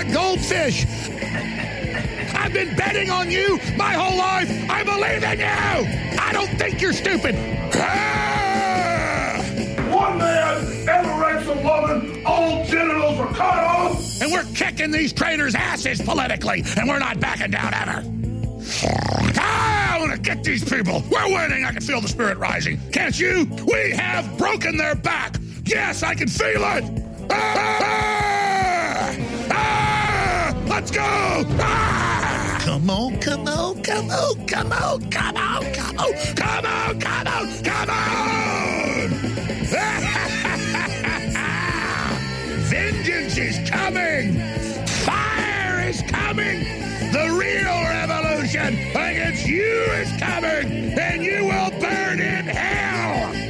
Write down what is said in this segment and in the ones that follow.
a goldfish. I've been betting on you my whole life. I believe in you. I don't think you're stupid. Ah! One man ever raped a woman, all genitals were cut off. And we're kicking these traitors' asses politically, and we're not backing down ever. Ah, I want to get these people. We're winning. I can feel the spirit rising. Can't you? We have broken their back. Yes, I can feel it. Ah! Let's go. Ah! Come on, come on, come on, come on, come on, come on, come on, come on, come on. Vengeance is coming. Fire is coming. The real revolution against you is coming, and you will burn in hell.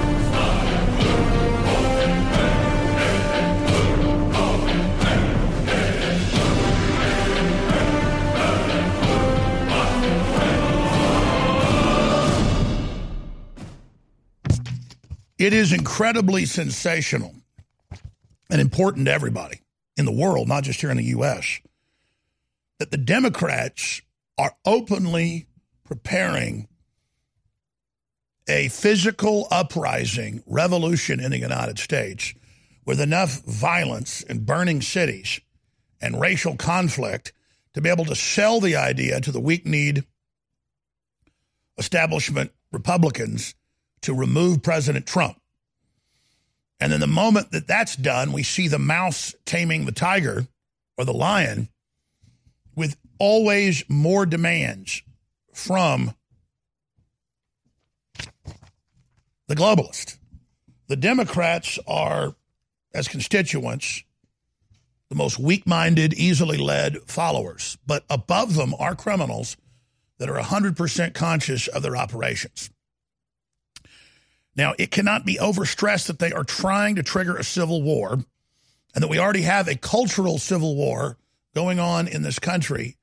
It is incredibly sensational and important to everybody in the world, not just here in the U.S., that the Democrats are openly preparing a physical uprising revolution in the United States with enough violence and burning cities and racial conflict to be able to sell the idea to the weak kneed establishment Republicans to remove President Trump. And then the moment that that's done, we see the mouse taming the tiger or the lion with always more demands from the globalist. The Democrats are, as constituents, the most weak minded, easily led followers. But above them are criminals that are 100% conscious of their operations. Now, it cannot be overstressed that they are trying to trigger a civil war and that we already have a cultural civil war going on in this country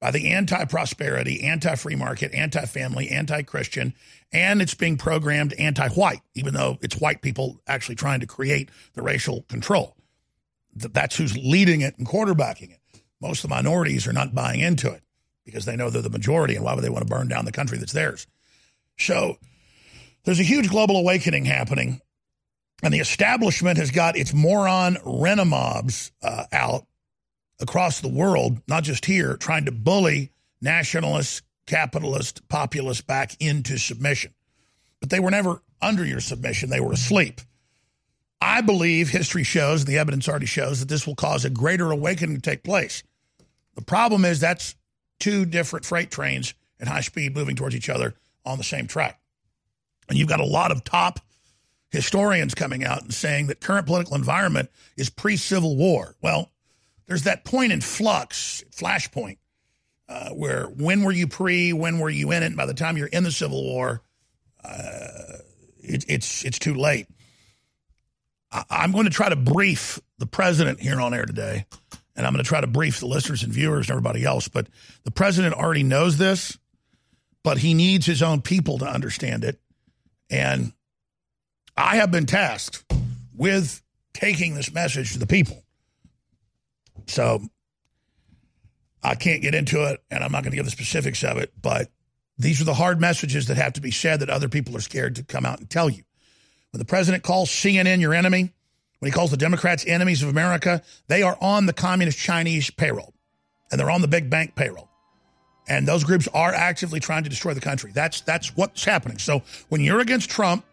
by the anti prosperity, anti free market, anti family, anti Christian, and it's being programmed anti white, even though it's white people actually trying to create the racial control. That's who's leading it and quarterbacking it. Most of the minorities are not buying into it because they know they're the majority, and why would they want to burn down the country that's theirs? So there's a huge global awakening happening, and the establishment has got its moron renamobs uh, out across the world, not just here, trying to bully nationalists, capitalists, populists back into submission. But they were never under your submission, they were asleep. I believe history shows, the evidence already shows, that this will cause a greater awakening to take place. The problem is that's two different freight trains at high speed moving towards each other on the same track. And you've got a lot of top historians coming out and saying that current political environment is pre-Civil War. Well, there's that point in flux, flashpoint, uh, where when were you pre, when were you in it? And by the time you're in the Civil War, uh, it, it's it's too late. I, I'm going to try to brief the president here on air today, and I'm going to try to brief the listeners and viewers and everybody else. But the president already knows this, but he needs his own people to understand it. And I have been tasked with taking this message to the people. So I can't get into it, and I'm not going to give the specifics of it, but these are the hard messages that have to be said that other people are scared to come out and tell you. When the president calls CNN your enemy, when he calls the Democrats enemies of America, they are on the communist Chinese payroll, and they're on the big bank payroll. And those groups are actively trying to destroy the country. That's that's what's happening. So when you're against Trump,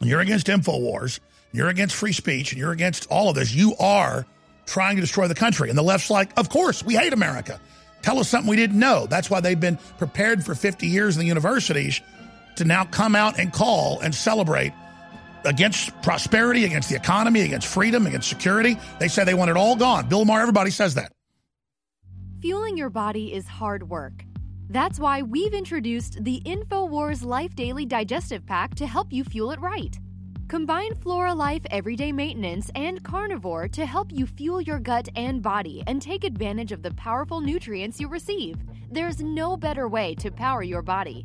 and you're against InfoWars, you're against free speech, and you're against all of this, you are trying to destroy the country. And the left's like, of course, we hate America. Tell us something we didn't know. That's why they've been prepared for 50 years in the universities to now come out and call and celebrate against prosperity, against the economy, against freedom, against security. They say they want it all gone. Bill Maher, everybody says that. Fueling your body is hard work, That's why we've introduced the InfoWars Life Daily Digestive Pack to help you fuel it right. Combine Flora Life Everyday Maintenance and Carnivore to help you fuel your gut and body and take advantage of the powerful nutrients you receive. There's no better way to power your body.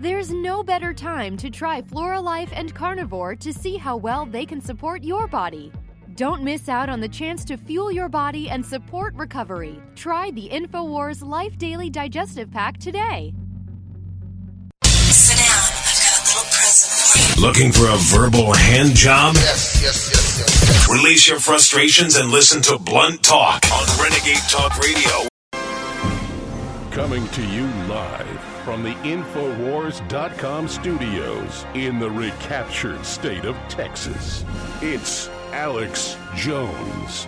There's no better time to try Flora Life and Carnivore to see how well they can support your body. Don't miss out on the chance to fuel your body and support recovery. Try the InfoWars Life Daily Digestive Pack today. Sit down. I've got a little present for you. Looking for a verbal hand job? Yes, yes, yes, yes, yes. Release your frustrations and listen to Blunt Talk on Renegade Talk Radio. Coming to you live from the Infowars.com studios in the recaptured state of Texas. It's Alex Jones.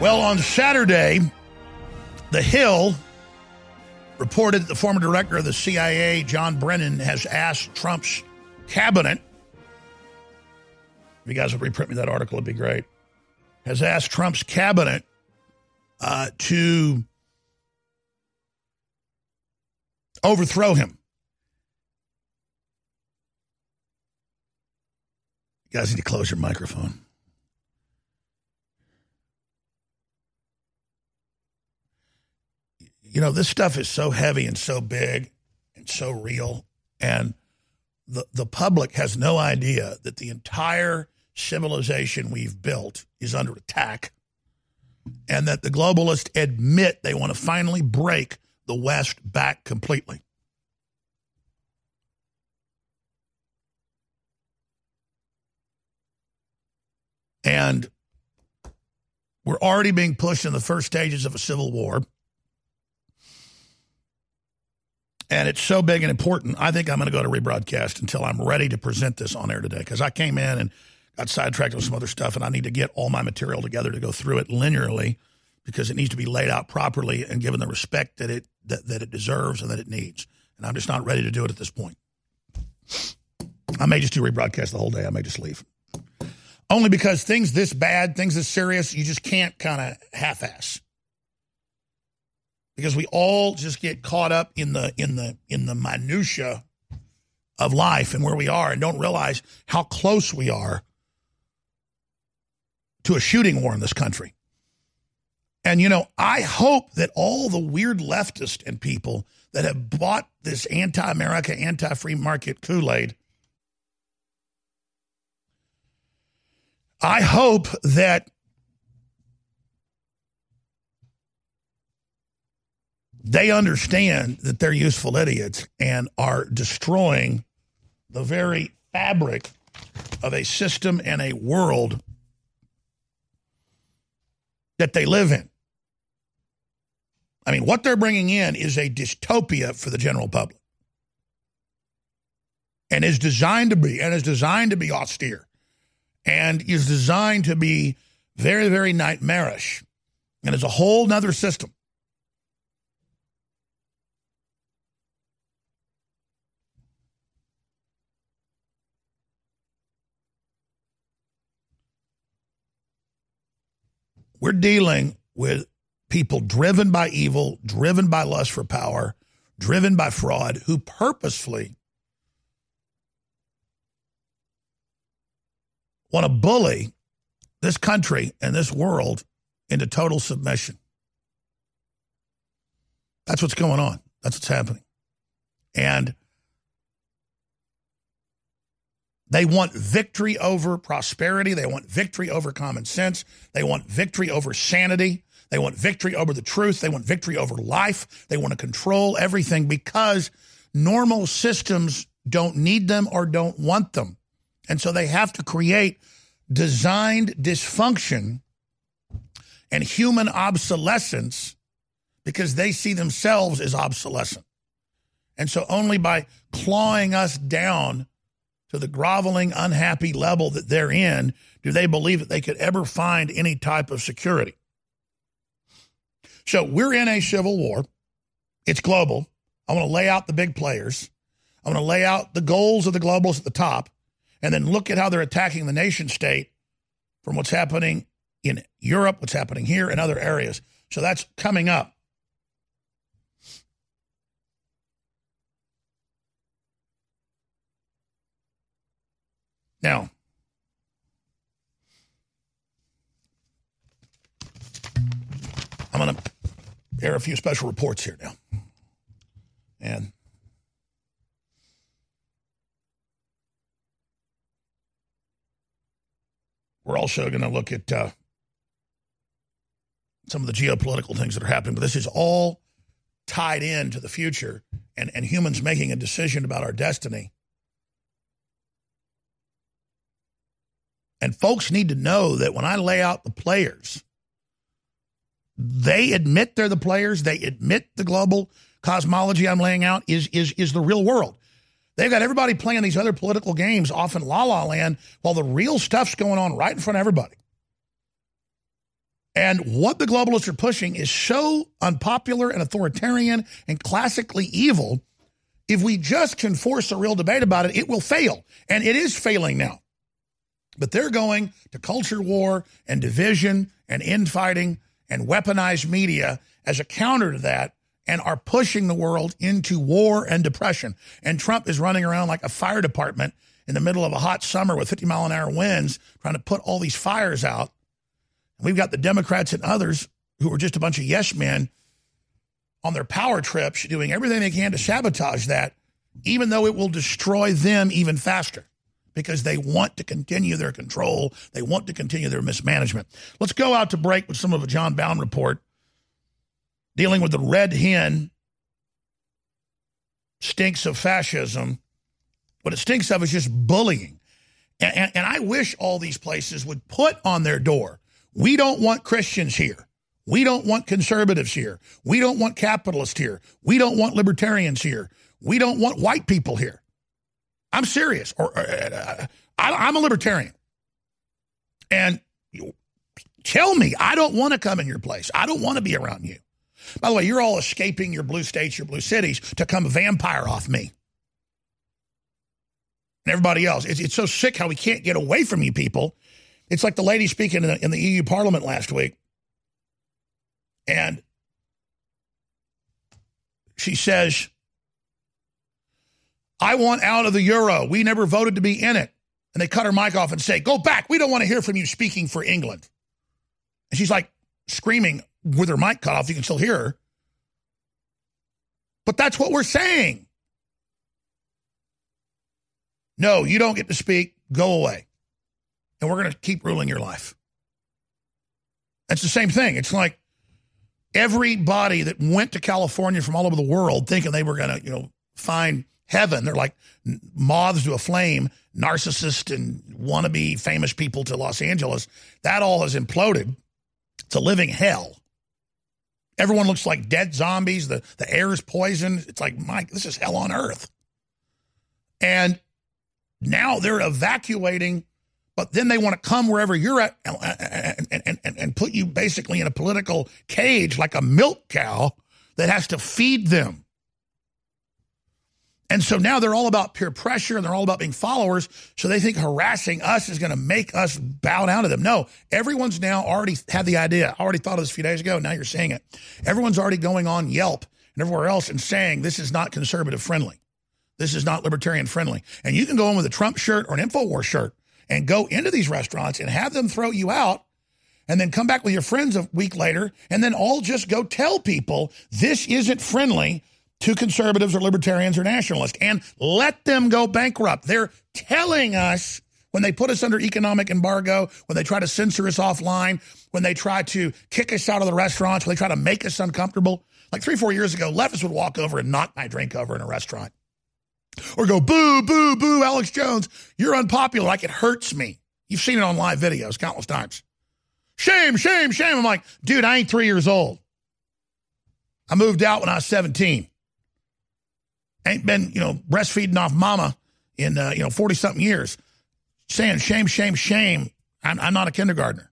Well, on Saturday, The Hill reported that the former director of the CIA, John Brennan, has asked Trump's cabinet. If you guys would reprint me that article, it'd be great. Has asked Trump's cabinet uh, to overthrow him. You guys need to close your microphone. You know, this stuff is so heavy and so big and so real. And the, the public has no idea that the entire civilization we've built is under attack and that the globalists admit they want to finally break the West back completely. And we're already being pushed in the first stages of a civil war. And it's so big and important. I think I'm going to go to rebroadcast until I'm ready to present this on air today because I came in and got sidetracked with some other stuff, and I need to get all my material together to go through it linearly because it needs to be laid out properly and given the respect that it that, that it deserves and that it needs. And I'm just not ready to do it at this point. I may just do rebroadcast the whole day. I may just leave. Only because things this bad, things this serious, you just can't kind of half-ass because we all just get caught up in the in the in the minutia of life and where we are and don't realize how close we are to a shooting war in this country. And you know, I hope that all the weird leftists and people that have bought this anti-America, anti-free market Kool-Aid I hope that they understand that they're useful idiots and are destroying the very fabric of a system and a world that they live in. I mean, what they're bringing in is a dystopia for the general public and is designed to be and is designed to be austere and is designed to be very, very nightmarish and is a whole nother system. We're dealing with people driven by evil, driven by lust for power, driven by fraud, who purposefully want to bully this country and this world into total submission. That's what's going on. That's what's happening. And they want victory over prosperity. They want victory over common sense. They want victory over sanity. They want victory over the truth. They want victory over life. They want to control everything because normal systems don't need them or don't want them. And so they have to create designed dysfunction and human obsolescence because they see themselves as obsolescent. And so only by clawing us down to the groveling, unhappy level that they're in do they believe that they could ever find any type of security. So we're in a civil war. It's global. I want to lay out the big players. I want to lay out the goals of the globals at the top and then look at how they're attacking the nation state from what's happening in Europe, what's happening here, and other areas. So that's coming up. Now, I'm going to air a few special reports here now. And we're also going to look at uh, some of the geopolitical things that are happening. But this is all tied in to the future and, and humans making a decision about our destiny. And folks need to know that when I lay out the players, they admit they're the players. They admit the global cosmology I'm laying out is is is the real world. They've got everybody playing these other political games off in la la land while the real stuff's going on right in front of everybody. And what the globalists are pushing is so unpopular and authoritarian and classically evil. If we just can force a real debate about it, it will fail. And it is failing now. But they're going to culture war and division and infighting and weaponized media as a counter to that and are pushing the world into war and depression. And Trump is running around like a fire department in the middle of a hot summer with 50 mile an hour winds trying to put all these fires out. And We've got the Democrats and others who are just a bunch of yes men on their power trips doing everything they can to sabotage that, even though it will destroy them even faster because they want to continue their control. They want to continue their mismanagement. Let's go out to break with some of a John Bowne report dealing with the red hen stinks of fascism. What it stinks of is just bullying. And, and, and, I wish all these places would put on their door we don't want Christians here. We don't want conservatives here. We don't want capitalists here. We don't want libertarians here. We don't want white people here. I'm serious. Or uh, uh I, am a libertarian, and tell me I don't want to come in your place. I don't want to be around you. By the way, you're all escaping your blue states, your blue cities to come vampire off me and everybody else. It's, it's so sick how we can't get away from you people. It's like the lady speaking in the, in the EU Parliament last week, and she says I want out of the euro. We never voted to be in it. And they cut her mic off and say, Go back. We don't want to hear from you speaking for England. And she's like screaming with her mic cut off. You can still hear her. But that's what we're saying. No, you don't get to speak. Go away. And we're going to keep ruling your life. That's the same thing. It's like everybody that went to California from all over the world thinking they were going to, you know, find heaven. They're like moths to a flame, narcissist and wannabe famous people to Los Angeles. That all has imploded. It's a living hell. Everyone looks like dead zombies. The, the air is poisoned. It's like, Mike, this is hell on earth. And now they're evacuating, but then they want to come wherever you're at and, and, and, and put you basically in a political cage like a milk cow that has to feed them. And so now they're all about peer pressure and they're all about being followers. So they think harassing us is going to make us bow down to them. No, everyone's now already had the idea. I already thought of this a few days ago. Now you're seeing it. Everyone's already going on Yelp and everywhere else and saying this is not conservative friendly. This is not libertarian friendly. And you can go in with a Trump shirt or an InfoWars shirt and go into these restaurants and have them throw you out and then come back with your friends a week later and then all just go tell people this isn't friendly to conservatives or libertarians or nationalists and let them go bankrupt. They're telling us when they put us under economic embargo, when they try to censor us offline, when they try to kick us out of the restaurants, when they try to make us uncomfortable. Like three, four years ago, leftists would walk over and knock my drink over in a restaurant or go, boo, boo, boo, Alex Jones, you're unpopular. Like it hurts me. You've seen it on live videos countless times. Shame, shame, shame. I'm like, dude, I ain't three years old. I moved out when I was 17. Ain't been, you know, breastfeeding off mama in, uh, you know, 40 something years. Saying shame, shame, shame. I'm, I'm not a kindergartner,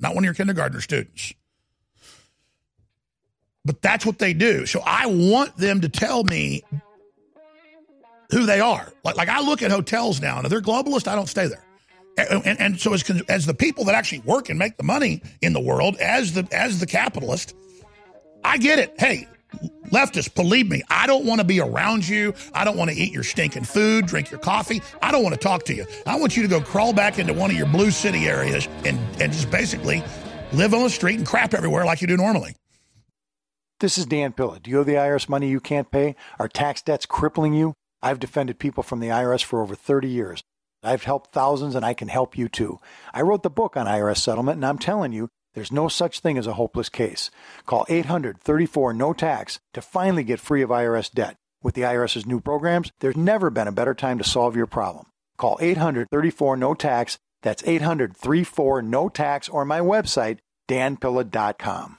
not one of your kindergartner students. But that's what they do. So I want them to tell me who they are. Like, like I look at hotels now, and if they're globalist, I don't stay there. And, and, and so as, as the people that actually work and make the money in the world, as the as the capitalist, I get it. Hey, leftists, believe me, I don't want to be around you. I don't want to eat your stinking food, drink your coffee. I don't want to talk to you. I want you to go crawl back into one of your blue city areas and, and just basically live on the street and crap everywhere like you do normally. This is Dan Pilla. Do you owe the IRS money you can't pay? Are tax debts crippling you? I've defended people from the IRS for over 30 years. I've helped thousands and I can help you too. I wrote the book on IRS settlement and I'm telling you, there's no such thing as a hopeless case. Call 800 34 no tax to finally get free of IRS debt. With the IRS's new programs, there's never been a better time to solve your problem. Call 800 34 no tax. That's 800 34 no tax or my website, danpilla.com.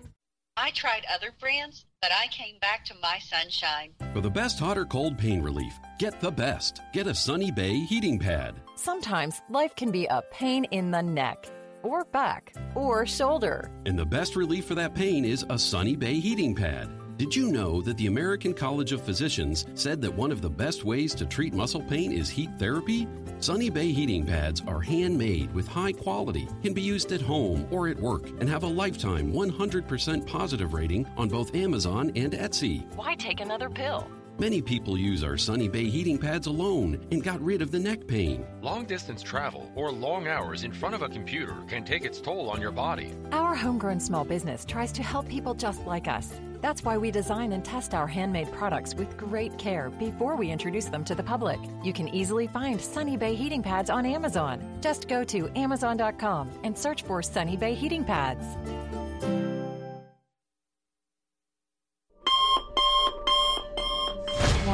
I tried other brands, but I came back to my sunshine. For the best hot or cold pain relief, get the best. Get a Sunny Bay heating pad. Sometimes life can be a pain in the neck, or back, or shoulder. And the best relief for that pain is a Sunny Bay heating pad. Did you know that the American College of Physicians said that one of the best ways to treat muscle pain is heat therapy? Sunny Bay heating pads are handmade with high quality, can be used at home or at work, and have a lifetime 100% positive rating on both Amazon and Etsy. Why take another pill? Many people use our Sunny Bay heating pads alone and got rid of the neck pain. Long distance travel or long hours in front of a computer can take its toll on your body. Our homegrown small business tries to help people just like us. That's why we design and test our handmade products with great care before we introduce them to the public. You can easily find Sunny Bay heating pads on Amazon. Just go to Amazon.com and search for Sunny Bay heating pads.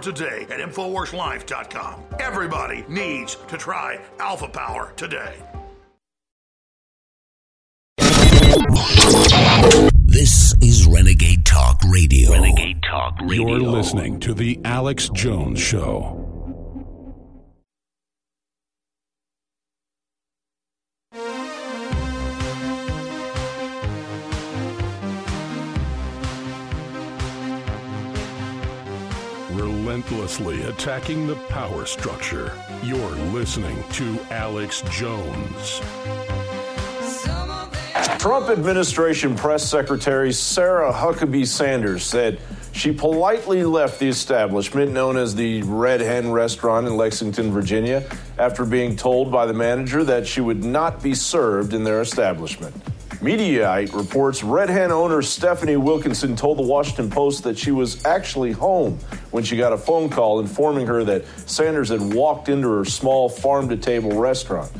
today at InfoWarsLife.com. Everybody needs to try Alpha Power today. This is Renegade Talk Radio. Renegade Talk Radio. You're listening to The Alex Jones Show. Relentlessly attacking the power structure. You're listening to Alex Jones. Trump administration press secretary Sarah Huckabee Sanders said she politely left the establishment known as the Red Hen restaurant in Lexington, Virginia, after being told by the manager that she would not be served in their establishment. Mediaite reports Red Hen owner Stephanie Wilkinson told the Washington Post that she was actually home when she got a phone call informing her that Sanders had walked into her small farm to table restaurant.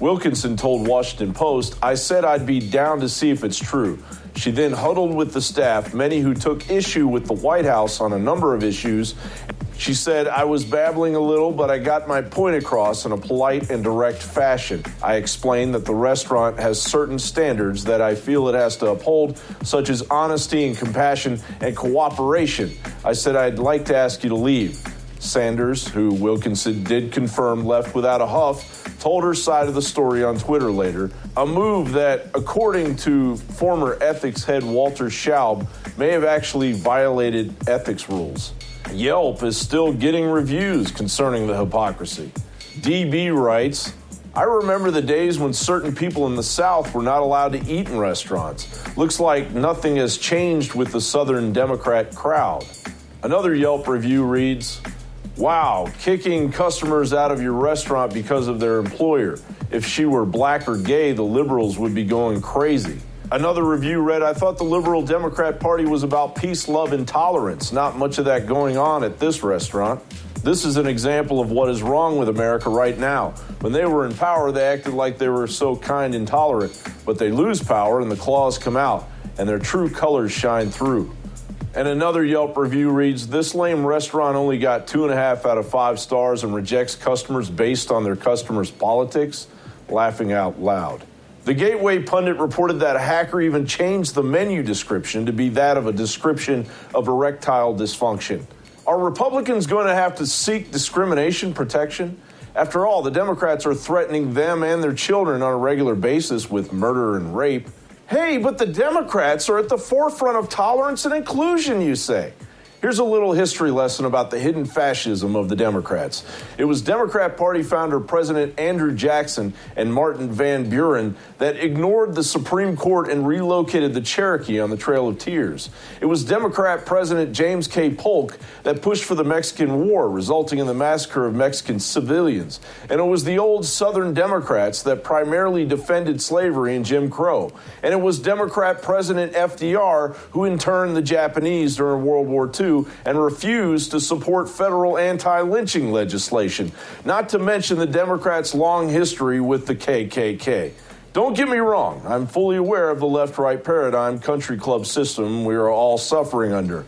Wilkinson told Washington Post, I said I'd be down to see if it's true. She then huddled with the staff, many who took issue with the White House on a number of issues. She said, I was babbling a little, but I got my point across in a polite and direct fashion. I explained that the restaurant has certain standards that I feel it has to uphold, such as honesty and compassion and cooperation. I said, I'd like to ask you to leave. Sanders, who Wilkinson did confirm left without a huff, told her side of the story on Twitter later. A move that, according to former ethics head Walter Shaub, may have actually violated ethics rules. Yelp is still getting reviews concerning the hypocrisy. DB writes, I remember the days when certain people in the South were not allowed to eat in restaurants. Looks like nothing has changed with the Southern Democrat crowd. Another Yelp review reads, Wow, kicking customers out of your restaurant because of their employer. If she were black or gay, the liberals would be going crazy. Another review read I thought the Liberal Democrat Party was about peace, love, and tolerance. Not much of that going on at this restaurant. This is an example of what is wrong with America right now. When they were in power, they acted like they were so kind and tolerant, but they lose power and the claws come out, and their true colors shine through. And another Yelp review reads This lame restaurant only got two and a half out of five stars and rejects customers based on their customers' politics. Laughing out loud. The Gateway pundit reported that a hacker even changed the menu description to be that of a description of erectile dysfunction. Are Republicans going to have to seek discrimination protection? After all, the Democrats are threatening them and their children on a regular basis with murder and rape. Hey, but the Democrats are at the forefront of tolerance and inclusion, you say. Here's a little history lesson about the hidden fascism of the Democrats. It was Democrat Party founder President Andrew Jackson and Martin Van Buren that ignored the Supreme Court and relocated the Cherokee on the Trail of Tears. It was Democrat President James K. Polk that pushed for the Mexican War, resulting in the massacre of Mexican civilians. And it was the old Southern Democrats that primarily defended slavery and Jim Crow. And it was Democrat President FDR who interned the Japanese during World War II and refused to support federal anti lynching legislation, not to mention the Democrats' long history with the KKK. Don't get me wrong, I'm fully aware of the left right paradigm country club system we are all suffering under.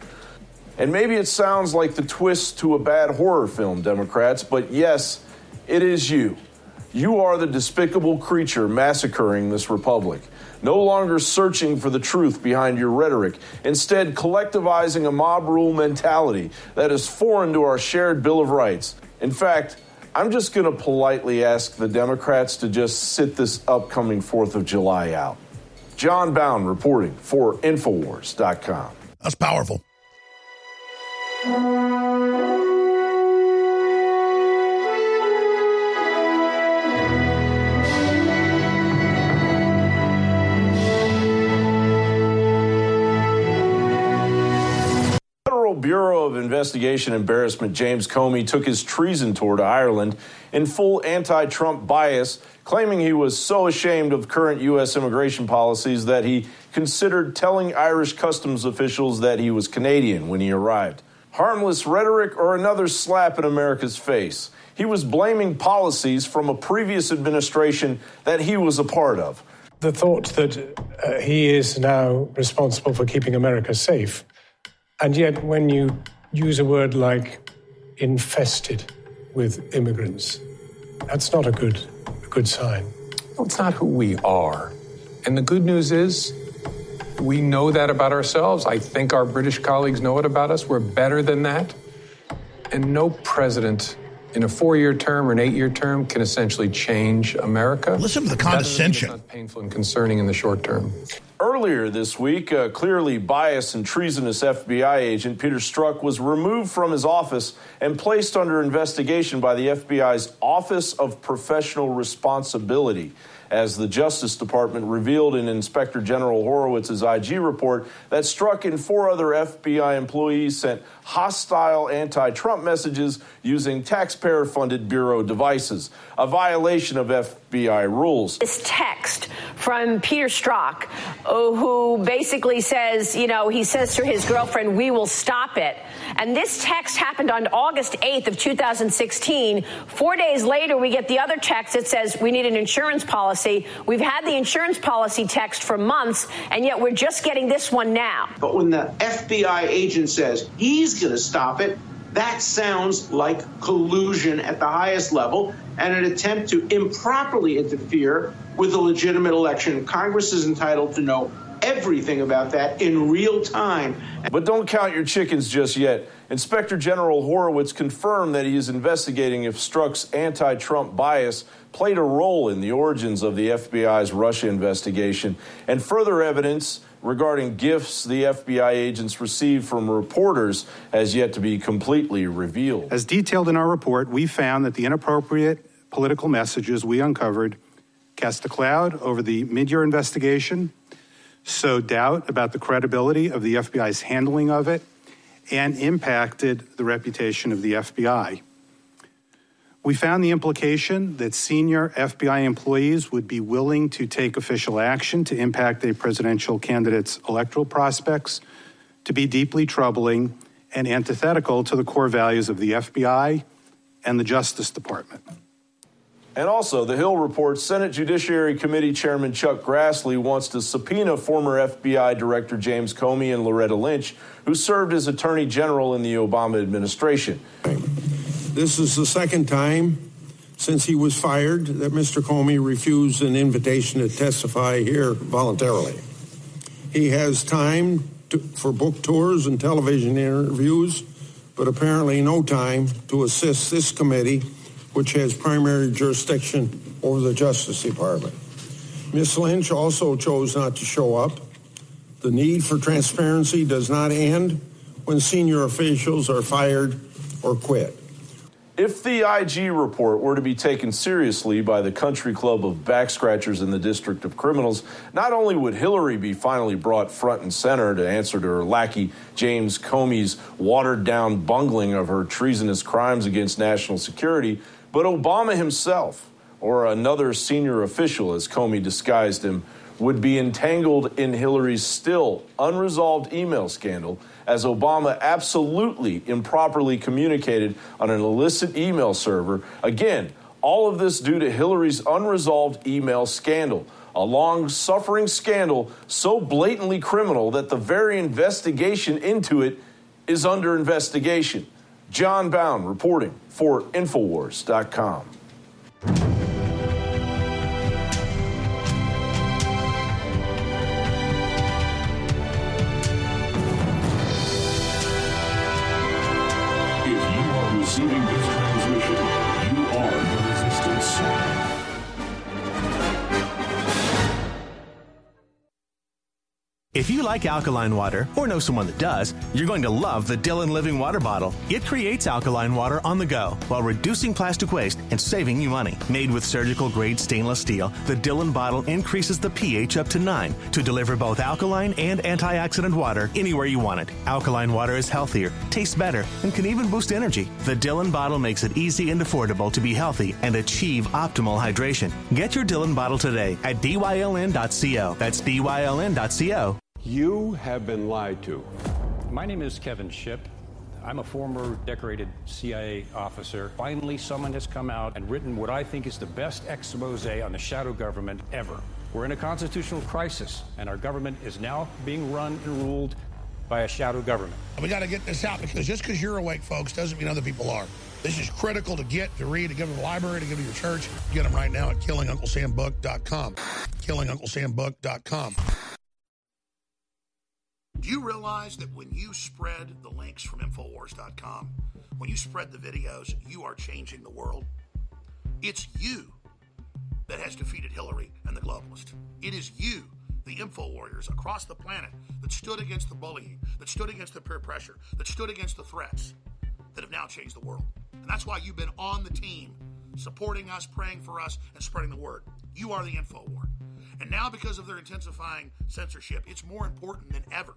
And maybe it sounds like the twist to a bad horror film, Democrats, but yes, it is you. You are the despicable creature massacring this republic no longer searching for the truth behind your rhetoric, instead, collectivizing a mob rule mentality that is foreign to our shared Bill of Rights. In fact, I'm just going to politely ask the Democrats to just sit this upcoming 4th of July out. John Bowne reporting for Infowars.com. That's powerful. Bureau of Investigation embarrassment James Comey took his treason tour to Ireland in full anti Trump bias, claiming he was so ashamed of current U.S. immigration policies that he considered telling Irish customs officials that he was Canadian when he arrived. Harmless rhetoric or another slap in America's face. He was blaming policies from a previous administration that he was a part of. The thought that uh, he is now responsible for keeping America safe and yet, when you use a word like infested with immigrants, that's not a good, a good sign. No, it's not who we are. And the good news is, We know that about ourselves. I think our British colleagues know it about us. We're better than that. And no president in a four year term or an eight year term can essentially change America. Listen to the condescension. It's not painful and concerning in the short term. Earlier this week, a clearly biased and treasonous FBI agent, Peter Strzok, was removed from his office and placed under investigation by the FBI's Office of Professional Responsibility as the Justice Department revealed in Inspector General Horowitz's IG report that Strzok and four other FBI employees sent hostile anti Trump messages using taxpayer funded Bureau devices, a violation of FBI rules. This text from Peter Strzok, uh, who basically says, you know, he says to his girlfriend, we will stop it. And this text happened on August 8th of 2016. Four days later, we get the other text that says we need an insurance policy. We've had the insurance policy text for months, and yet we're just getting this one now. But when the FBI agent says he's going to stop it, that sounds like collusion at the highest level and an attempt to improperly interfere with a legitimate election. Congress is entitled to know everything about that in real time. But don't count your chickens just yet. Inspector General Horowitz confirmed that he is investigating if Strzok's anti Trump bias played a role in the origins of the FBI's Russia investigation, and further evidence regarding gifts the FBI agents received from reporters has yet to be completely revealed. As detailed in our report, we found that the inappropriate political messages we uncovered cast a cloud over the mid year investigation, sowed doubt about the credibility of the FBI's handling of it, and impacted the reputation of the FBI. We found the implication that senior FBI employees would be willing to take official action to impact a presidential candidate's electoral prospects to be deeply troubling and antithetical to the core values of the FBI and the Justice Department. And also, the Hill reports Senate Judiciary Committee Chairman Chuck Grassley wants to subpoena former FBI Director James Comey and Loretta Lynch, who served as Attorney General in the Obama administration. This is the second time since he was fired that Mr. Comey refused an invitation to testify here voluntarily. He has time to, for book tours and television interviews, but apparently no time to assist this committee, which has primary jurisdiction over the Justice Department. Ms. Lynch also chose not to show up. The need for transparency does not end when senior officials are fired or quit. If the IG report were to be taken seriously by the country club of backscratchers in the District of Criminals, not only would Hillary be finally brought front and center to answer to her lackey James Comey's watered down bungling of her treasonous crimes against national security, but Obama himself, or another senior official as Comey disguised him, would be entangled in Hillary's still unresolved email scandal as Obama absolutely improperly communicated on an illicit email server. Again, all of this due to Hillary's unresolved email scandal. A long suffering scandal so blatantly criminal that the very investigation into it is under investigation. John Bowne reporting for Infowars.com. you like alkaline water or know someone that does, you're going to love the DYLN Living Water Bottle. It creates alkaline water on the go while reducing plastic waste and saving you money. Made with surgical grade stainless steel, the DYLN bottle increases the pH up to 9 to deliver both alkaline and antioxidant water anywhere you want it. Alkaline water is healthier, tastes better, and can even boost energy. The DYLN bottle makes it easy and affordable to be healthy and achieve optimal hydration. Get your DYLN bottle today at dyln.co. That's dyln.co. You have been lied to. My name is Kevin Shipp. I'm a former decorated CIA officer. Finally, someone has come out and written what I think is the best expose on the shadow government ever. We're in a constitutional crisis, and our government is now being run and ruled by a shadow government. We got to get this out because just because you're awake, folks, doesn't mean other people are. This is critical to get, to read, to give to the library, to give to your church. Get them right now at killingunclesambook.com. Killingunclesambook.com. You realize that when you spread the links from Infowars.com, when you spread the videos, you are changing the world? It's you that has defeated Hillary and the globalists. It is you, the info warriors across the planet, that stood against the bullying, that stood against the peer pressure, that stood against the threats, that have now changed the world. And that's why you've been on the team, supporting us, praying for us, and spreading the word. You are the info war. And now, because of their intensifying censorship, it's more important than ever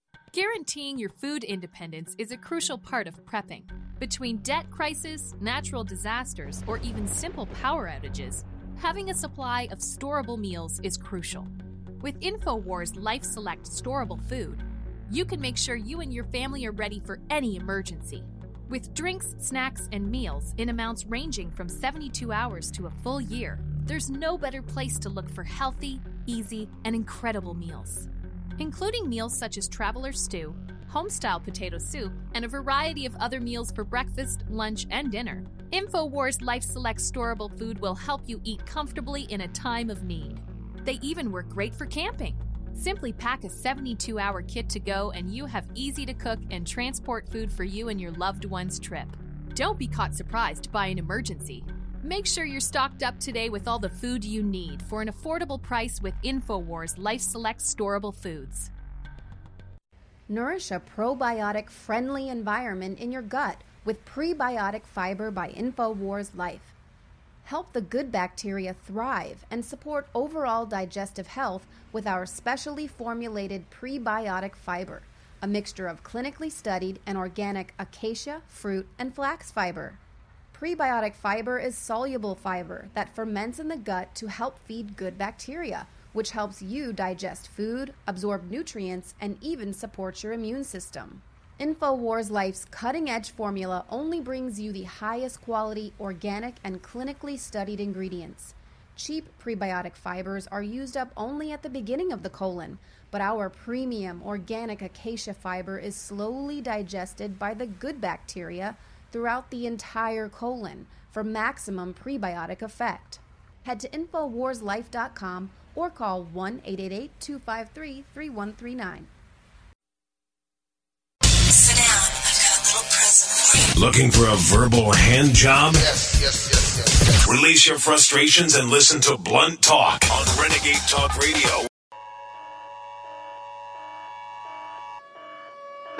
Guaranteeing your food independence is a crucial part of prepping. Between debt crisis, natural disasters, or even simple power outages, having a supply of storable meals is crucial. With InfoWars Life Select storable food, you can make sure you and your family are ready for any emergency. With drinks, snacks, and meals in amounts ranging from 72 hours to a full year, there's no better place to look for healthy, easy, and incredible meals including meals such as traveler stew, homestyle potato soup, and a variety of other meals for breakfast, lunch, and dinner. InfoWars Life Select storable food will help you eat comfortably in a time of need. They even work great for camping. Simply pack a 72 hour kit to go, and you have easy to cook and transport food for you and your loved one's trip. Don't be caught surprised by an emergency. Make sure you're stocked up today with all the food you need for an affordable price with InfoWars Life Select storable foods. Nourish a probiotic friendly environment in your gut with prebiotic fiber by InfoWars Life. Help the good bacteria thrive and support overall digestive health with our specially formulated prebiotic fiber, a mixture of clinically studied and organic acacia, fruit, and flax fiber. Prebiotic fiber is soluble fiber that ferments in the gut to help feed good bacteria, which helps you digest food, absorb nutrients, and even support your immune system. InfoWars Life's cutting edge formula only brings you the highest quality, organic, and clinically studied ingredients. Cheap prebiotic fibers are used up only at the beginning of the colon, but our premium organic acacia fiber is slowly digested by the good bacteria throughout the entire colon for maximum prebiotic effect. Head to InfoWarsLife.com or call 1 888 253 3139. Sit down. I've got a little present for you. Looking for a verbal hand job? Yes, yes, yes, yes, yes. Release your frustrations and listen to Blunt Talk on Renegade Talk Radio.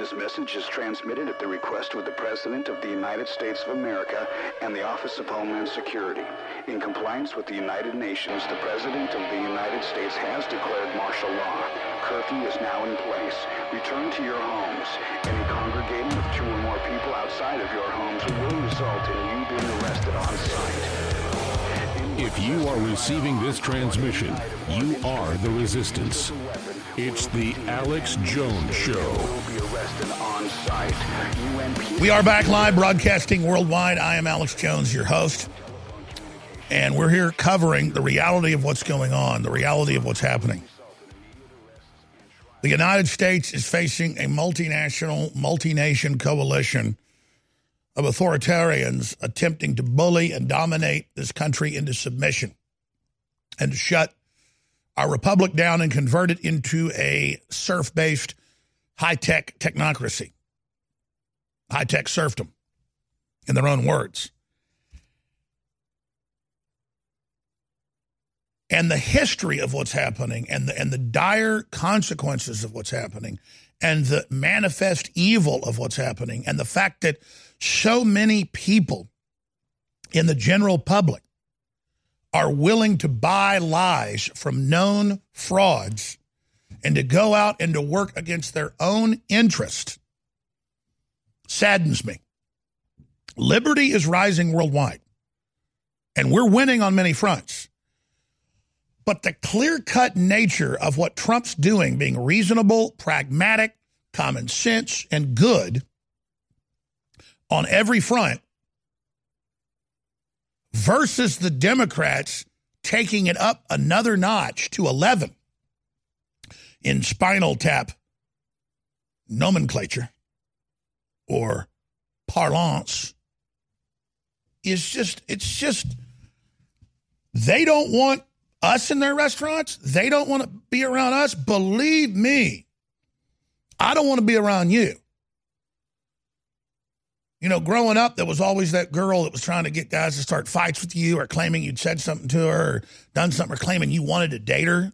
This message is transmitted at the request of the President of the United States of America and the Office of Homeland Security. In compliance with the United Nations, the President of the United States has declared martial law. Curfew is now in place. Return to your homes. Any congregating of two or more people outside of your homes will result in you being arrested on site. If you are receiving this transmission, you are the resistance. It's the Alex Jones Show. We are back live, broadcasting worldwide. I am Alex Jones, your host. And we're here covering the reality of what's going on, the reality of what's happening. The United States is facing a multinational, multi-nation coalition of authoritarians attempting to bully and dominate this country into submission and to shut our republic down and convert it into a serf based high tech technocracy, high tech serfdom, in their own words. And the history of what's happening and the, and the dire consequences of what's happening and the manifest evil of what's happening and the fact that so many people in the general public are willing to buy lies from known frauds and to go out and to work against their own interest saddens me. Liberty is rising worldwide, and we're winning on many fronts. But the clear cut nature of what Trump's doing, being reasonable, pragmatic, common sense, and good on every front versus the Democrats taking it up another notch to 11 in spinal tap nomenclature or parlance is just, it's just, they don't want us in their restaurants. They don't want to be around us. Believe me, I don't want to be around you. You know, growing up, there was always that girl that was trying to get guys to start fights with you or claiming you'd said something to her or done something or claiming you wanted to date her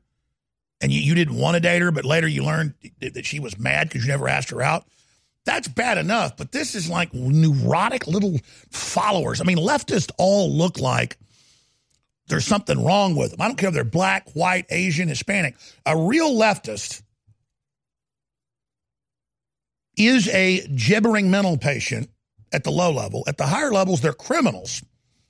and you, you didn't want to date her, but later you learned that she was mad because you never asked her out. That's bad enough, but this is like neurotic little followers. I mean, leftists all look like there's something wrong with them. I don't care if they're black, white, Asian, Hispanic. A real leftist is a gibbering mental patient at the low level. At the higher levels, they're criminals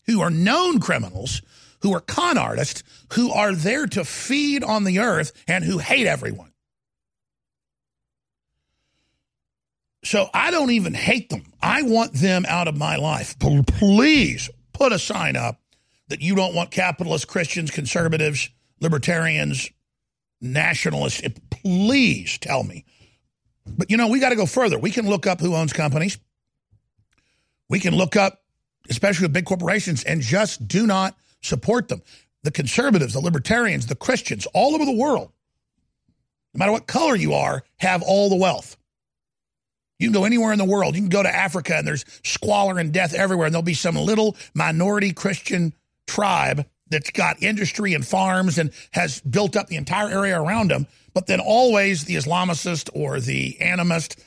who are known criminals, who are con artists, who are there to feed on the earth and who hate everyone. So I don't even hate them. I want them out of my life. Please put a sign up that you don't want capitalist Christians, conservatives, libertarians, nationalists. Please tell me. But you know, we got to go further. We can look up who owns companies. We can look up, especially with big corporations, and just do not support them. The conservatives, the libertarians, the Christians, all over the world, no matter what color you are, have all the wealth. You can go anywhere in the world. You can go to Africa and there's squalor and death everywhere, and there'll be some little minority Christian tribe that's got industry and farms and has built up the entire area around them, but then always the Islamicist or the animist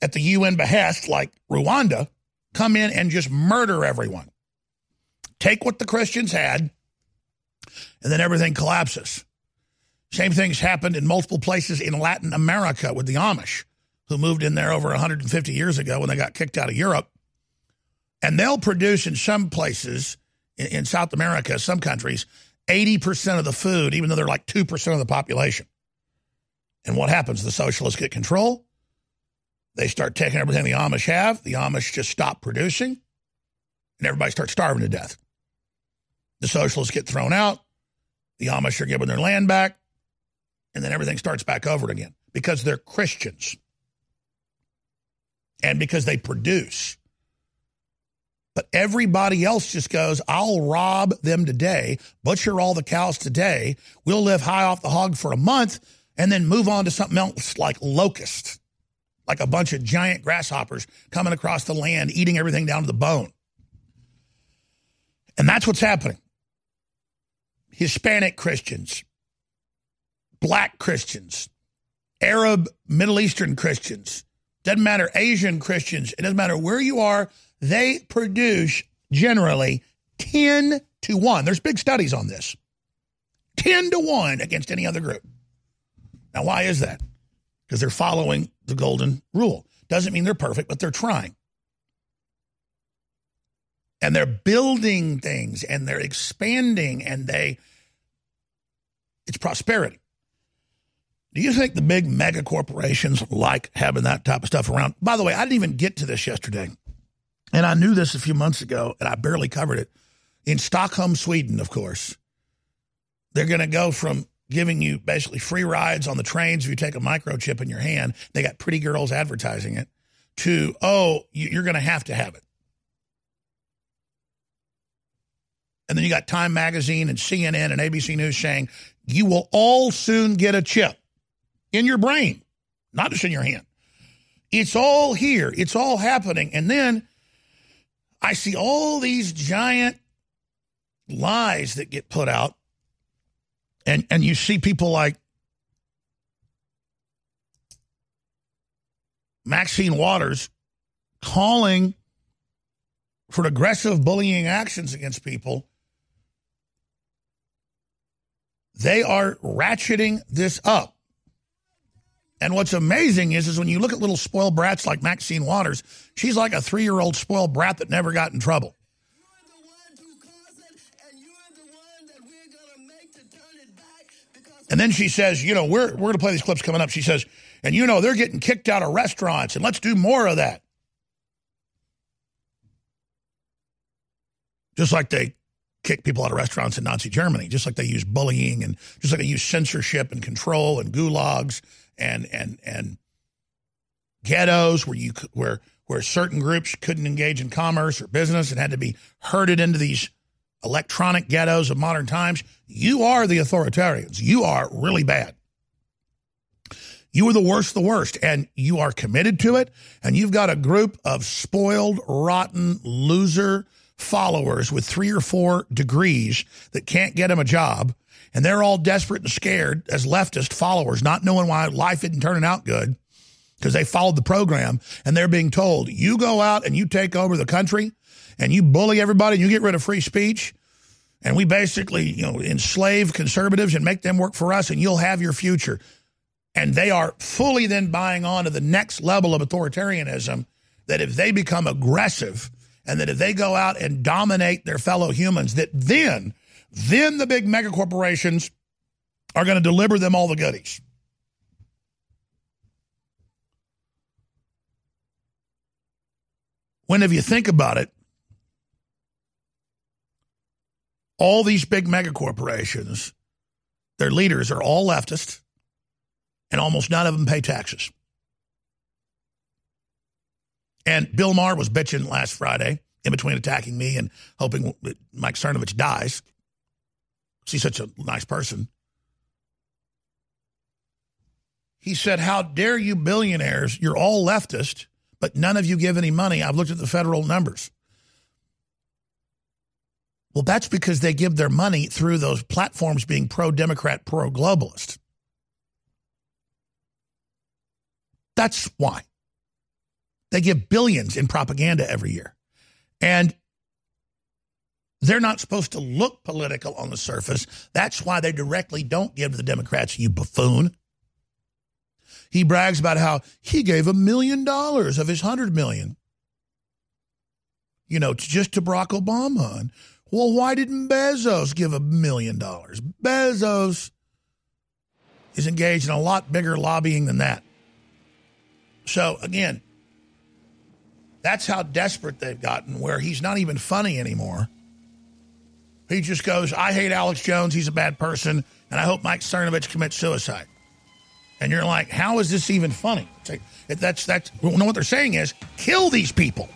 at the UN behest, like Rwanda, come in and just murder everyone. Take what the Christians had, and then everything collapses. Same things happened in multiple places in Latin America with the Amish, who moved in there over 150 years ago when they got kicked out of Europe. And they'll produce in some places in, South America, some countries, 80% of the food, even though they're like 2% of the population. And what happens? The socialists get control. They start taking everything the Amish have. The Amish just stop producing, and everybody starts starving to death. The socialists get thrown out. The Amish are given their land back, and then everything starts back over again because they're Christians and because they produce. But everybody else just goes, I'll rob them today, butcher all the cows today. We'll live high off the hog for a month and then move on to something else like locust, like a bunch of giant grasshoppers coming across the land, eating everything down to the bone. And that's what's happening. Hispanic Christians, black Christians, Arab, Middle Eastern Christians, doesn't matter, Asian Christians, it doesn't matter where you are they produce generally 10 to 1. There's big studies on this. 10 to 1 against any other group. Now, why is that? Because they're following the golden rule. Doesn't mean they're perfect, but they're trying. And they're building things and they're expanding and they, it's prosperity. Do you think the big mega corporations like having that type of stuff around? By the way, I didn't even get to this yesterday and I knew this a few months ago, and I barely covered it. In Stockholm, Sweden, of course, they're going to go from giving you basically free rides on the trains if you take a microchip in your hand. They got pretty girls advertising it. To oh, you're going to have to have it. And then you got Time Magazine and CNN and ABC News saying you will all soon get a chip in your brain, not just in your hand. It's all here. It's all happening. And then I see all these giant lies that get put out. And and you see people like Maxine Waters calling for aggressive bullying actions against people. They are ratcheting this up. And what's amazing is, is when you look at little spoiled brats like Maxine Waters, she's like a three year old spoiled brat that never got in trouble. And then she says, you know, we're, we're going to play these clips coming up. She says, and you know, they're getting kicked out of restaurants, and let's do more of that. Just like they kick people out of restaurants in Nazi Germany, just like they use bullying and just like they use censorship and control and gulags and and and ghettos where you where where certain groups couldn't engage in commerce or business and had to be herded into these electronic ghettos of modern times. You are the authoritarians. You are really bad. You are the worst the worst, and you are committed to it. And you've got a group of spoiled, rotten, loser followers with three or four degrees that can't get them a job. And they're all desperate and scared as leftist followers, not knowing why life isn't turning out good because they followed the program and they're being told, you go out and you take over the country and you bully everybody and you get rid of free speech. And we basically, you know, enslave conservatives and make them work for us and you'll have your future. And they are fully then buying on to the next level of authoritarianism that if they become aggressive and that if they go out and dominate their fellow humans, that then, then the big mega corporations are going to deliver them all the goodies. When, if you think about it, all these big mega corporations, their leaders are all leftist, and almost none of them pay taxes. And Bill Maher was bitching last Friday in between attacking me and hoping Mike Cernovich dies. He's such a nice person. He said, How dare you billionaires? You're all leftist, but none of you give any money. I've looked at the federal numbers. Well, that's because they give their money through those platforms being pro Democrat, pro globalist. That's why. They give billions in propaganda every year. And they're not supposed to look political on the surface. That's why they directly don't give to the Democrats, you buffoon. He brags about how he gave a million dollars of his hundred million, you know, just to Barack Obama. And, well, why didn't Bezos give a million dollars? Bezos is engaged in a lot bigger lobbying than that. So, again, that's how desperate they've gotten, where he's not even funny anymore. He just goes, I hate Alex Jones. He's a bad person. And I hope Mike Cernovich commits suicide. And you're like, how is this even funny? Like, that's, that's, well, no, what they're saying is kill these people.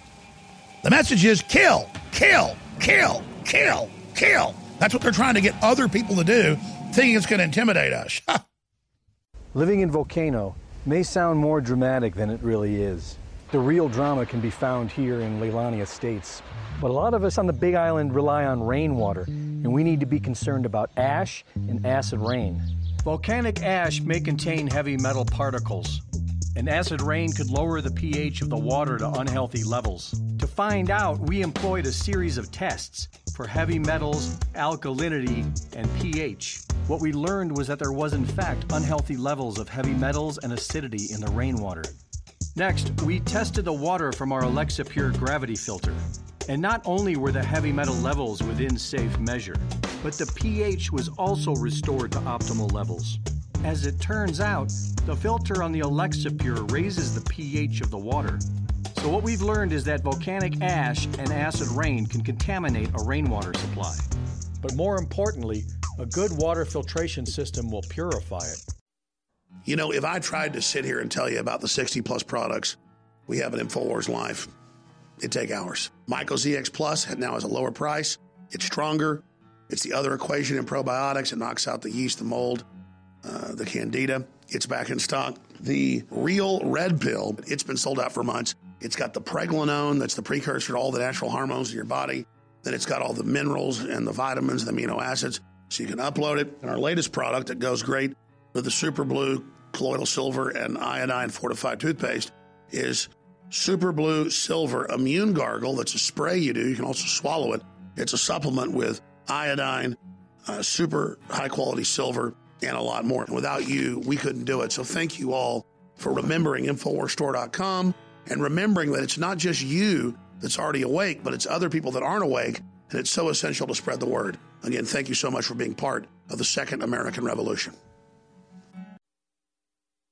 The message is kill, kill, kill, kill, kill. That's what they're trying to get other people to do, thinking it's going to intimidate us. Living in Volcano may sound more dramatic than it really is. The real drama can be found here in Leilani Estates. But a lot of us on the Big Island rely on rainwater, and we need to be concerned about ash and acid rain. Volcanic ash may contain heavy metal particles, and acid rain could lower the pH of the water to unhealthy levels. To find out, we employed a series of tests for heavy metals, alkalinity, and pH. What we learned was that there was, in fact, unhealthy levels of heavy metals and acidity in the rainwater. Next, we tested the water from our Alexa Pure gravity filter. And not only were the heavy metal levels within safe measure, but the pH was also restored to optimal levels. As it turns out, the filter on the Alexa Pure raises the pH of the water. So, what we've learned is that volcanic ash and acid rain can contaminate a rainwater supply. But more importantly, a good water filtration system will purify it. You know, if I tried to sit here and tell you about the 60 plus products we have at InfoWars Life, it'd take hours. Myco ZX Plus now has a lower price. It's stronger. It's the other equation in probiotics. It knocks out the yeast, the mold, uh, the candida. It's back in stock. The real red pill, it's been sold out for months. It's got the pregnenolone, that's the precursor to all the natural hormones in your body. Then it's got all the minerals and the vitamins, the amino acids. So you can upload it. And our latest product that goes great with the Super Blue colloidal silver and iodine fortified toothpaste is Super Blue Silver Immune Gargle. That's a spray you do. You can also swallow it. It's a supplement with iodine, uh, super high quality silver, and a lot more. And without you, we couldn't do it. So thank you all for remembering InfoWarsStore.com and remembering that it's not just you that's already awake, but it's other people that aren't awake. And it's so essential to spread the word. Again, thank you so much for being part of the second American Revolution.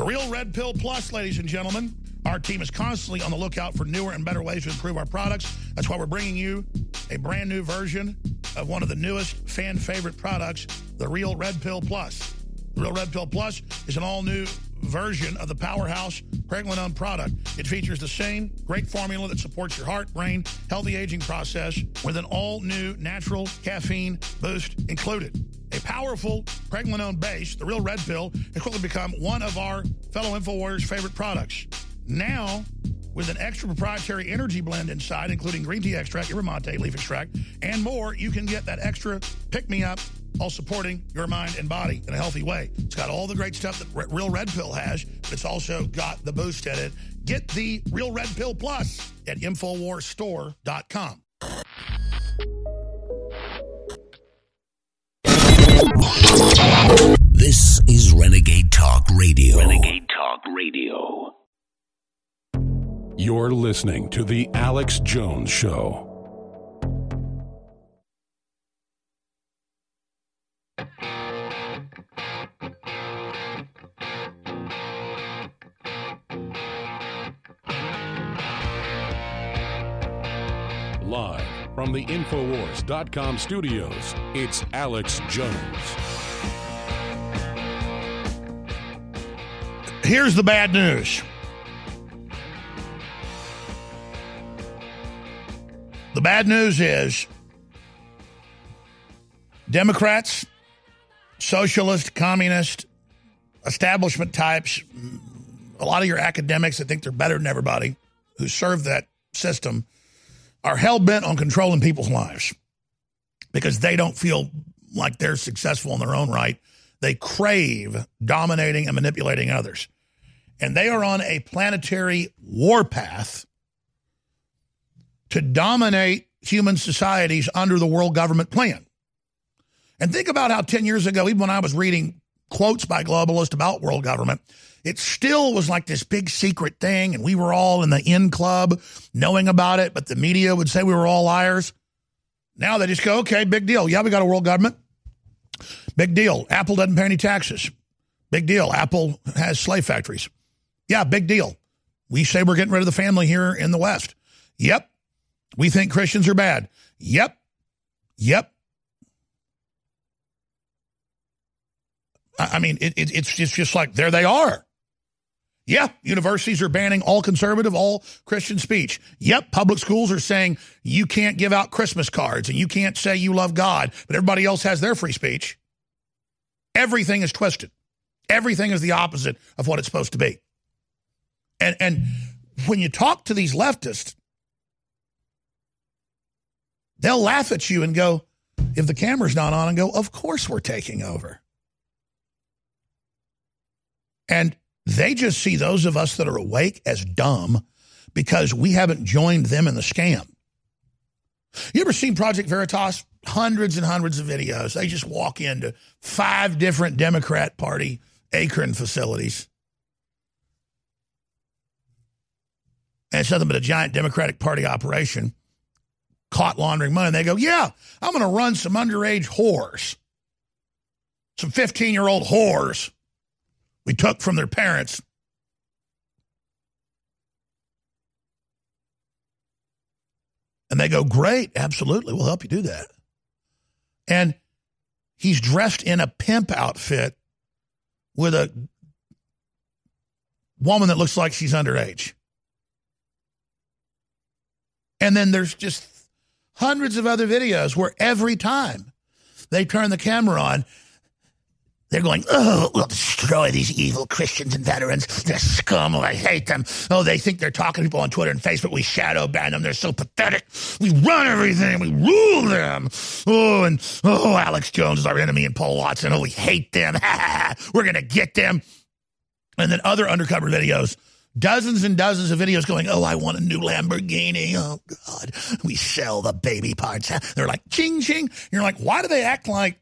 The Real Red Pill Plus, ladies and gentlemen. Our team is constantly on the lookout for newer and better ways to improve our products. That's why we're bringing you a brand new version of one of the newest fan favorite products, the Real Red Pill Plus. Real Red Pill Plus is an all new version of the powerhouse pregnenolone product. It features the same great formula that supports your heart, brain, healthy aging process with an all new natural caffeine boost included. A powerful pregnenolone base, the Real Red Pill, has quickly become one of our fellow InfoWarriors' favorite products. Now, with an extra proprietary energy blend inside, including green tea extract, yerba mate, leaf extract, and more, you can get that extra pick-me-up while supporting your mind and body in a healthy way. It's got all the great stuff that Real Red Pill has, but it's also got the boost in it. Get the Real Red Pill Plus at InfoWarsStore.com. This is Renegade Talk Radio. Renegade Talk Radio. You're listening to The Alex Jones Show. Live from the Infowars.com studios, it's Alex Jones. Here's the bad news. The bad news is Democrats, socialist, communist, establishment types, a lot of your academics that think they're better than everybody who serve that system are hell bent on controlling people's lives because they don't feel like they're successful in their own right. They crave dominating and manipulating others. And they are on a planetary warpath to dominate human societies under the world government plan. And think about how 10 years ago, even when I was reading quotes by globalists about world government, it still was like this big secret thing, and we were all in the in club knowing about it, but the media would say we were all liars. Now they just go, okay, big deal. Yeah, we got a world government. Big deal. Apple doesn't pay any taxes. Big deal. Apple has slave factories. Yeah, big deal. We say we're getting rid of the family here in the West. Yep. We think Christians are bad. Yep. Yep. I mean, it, it, it's just, just like there they are. Yeah, universities are banning all conservative, all Christian speech. Yep, public schools are saying you can't give out Christmas cards and you can't say you love God, but everybody else has their free speech. Everything is twisted. Everything is the opposite of what it's supposed to be. And and when you talk to these leftists, they'll laugh at you and go, if the camera's not on, and go, of course we're taking over. And they just see those of us that are awake as dumb because we haven't joined them in the scam. You ever seen Project Veritas? Hundreds and hundreds of videos. They just walk into five different Democrat Party ACORN facilities. And it's nothing but a giant Democratic Party operation caught laundering money. And they go, Yeah, I'm going to run some underage whores, some 15 year old whores we took from their parents. And they go, Great, absolutely, we'll help you do that. And he's dressed in a pimp outfit with a woman that looks like she's underage. And then there's just hundreds of other videos where every time they turn the camera on, they're going, oh, we'll destroy these evil Christians and veterans. They're scum. Oh, I hate them. Oh, they think they're talking to people on Twitter and Facebook. We shadow ban them. They're so pathetic. We run everything. We rule them. Oh, and oh, Alex Jones is our enemy and Paul Watson. Oh, we hate them. We're going to get them. And then other undercover videos dozens and dozens of videos going, oh, I want a new Lamborghini. Oh, God. We sell the baby parts. They're like, ching, ching. You're like, why do they act like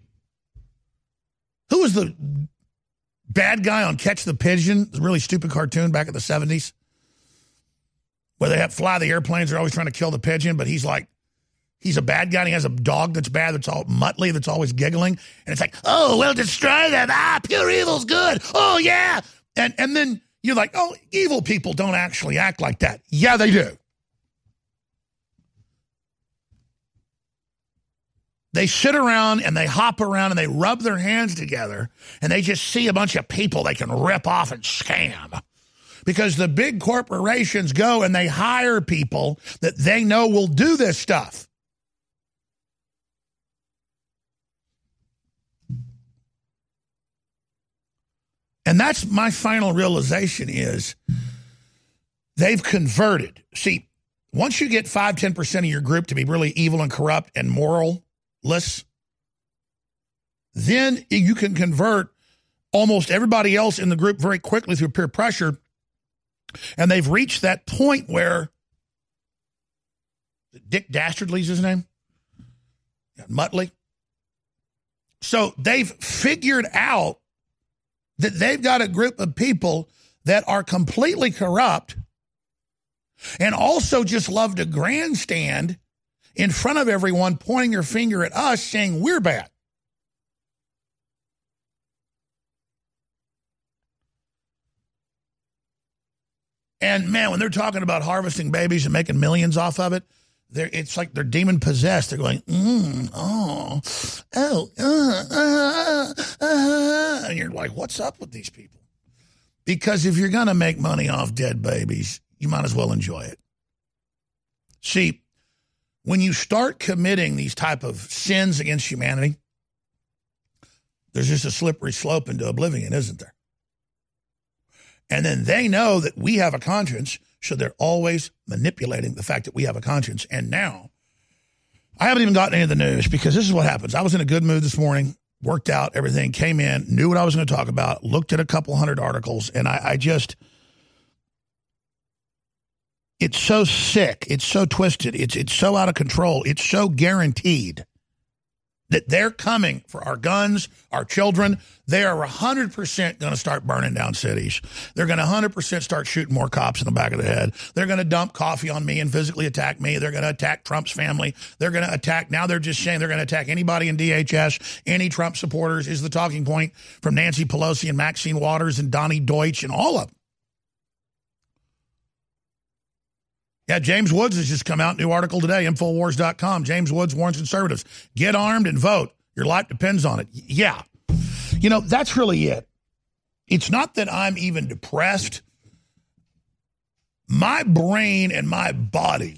who was the bad guy on Catch the Pigeon? The really stupid cartoon back in the 70s where they have fly the airplanes. They're always trying to kill the pigeon, but he's like, he's a bad guy. And he has a dog that's bad, that's all Muttley, that's always giggling. And it's like, oh, we'll destroy them. Ah, pure evil's good. Oh, yeah. And, and then you're like, oh, evil people don't actually act like that. Yeah, they do. They sit around and they hop around and they rub their hands together and they just see a bunch of people they can rip off and scam. Because the big corporations go and they hire people that they know will do this stuff. And that's my final realization is they've converted. See, once you get 5 10% of your group to be really evil and corrupt and moral, less, then you can convert almost everybody else in the group very quickly through peer pressure. And they've reached that point where Dick Dastardly's his name, Muttley. So they've figured out that they've got a group of people that are completely corrupt and also just love to grandstand in front of everyone, pointing your finger at us, saying we're bad. And man, when they're talking about harvesting babies and making millions off of it, they're, it's like they're demon possessed. They're going, mm, oh, oh, uh, uh, uh, and you're like, what's up with these people? Because if you're going to make money off dead babies, you might as well enjoy it. See, when you start committing these type of sins against humanity, there's just a slippery slope into oblivion, isn't there? And then they know that we have a conscience, so they're always manipulating the fact that we have a conscience. And now, I haven't even gotten any of the news because this is what happens. I was in a good mood this morning, worked out everything, came in, knew what I was going to talk about, looked at a couple hundred articles, and I, I just – it's so sick. It's so twisted. It's it's so out of control. It's so guaranteed that they're coming for our guns, our children. They are 100% going to start burning down cities. They're going to 100% start shooting more cops in the back of the head. They're going to dump coffee on me and physically attack me. They're going to attack Trump's family. They're going to attack, now they're just saying they're going to attack anybody in DHS. Any Trump supporters is the talking point from Nancy Pelosi and Maxine Waters and Donny Deutsch and all of them. Yeah, James Woods has just come out. New article today, Infowars.com. James Woods warns conservatives get armed and vote. Your life depends on it. Yeah. You know, that's really it. It's not that I'm even depressed. My brain and my body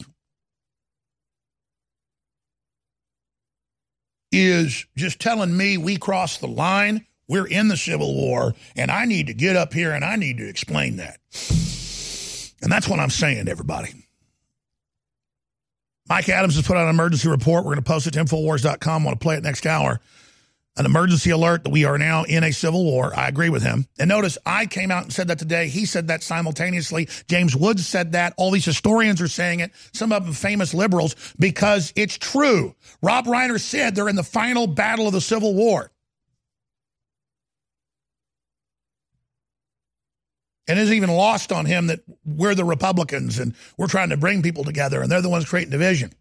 is just telling me we crossed the line. We're in the Civil War, and I need to get up here and I need to explain that. And that's what I'm saying, everybody. Mike Adams has put out an emergency report. We're going to post it to Infowars.com. I want to play it next hour. An emergency alert that we are now in a civil war. I agree with him. And notice I came out and said that today. He said that simultaneously. James Woods said that. All these historians are saying it. Some of them famous liberals because it's true. Rob Reiner said they're in the final battle of the Civil War. And it's even lost on him that we're the Republicans and we're trying to bring people together and they're the ones creating division.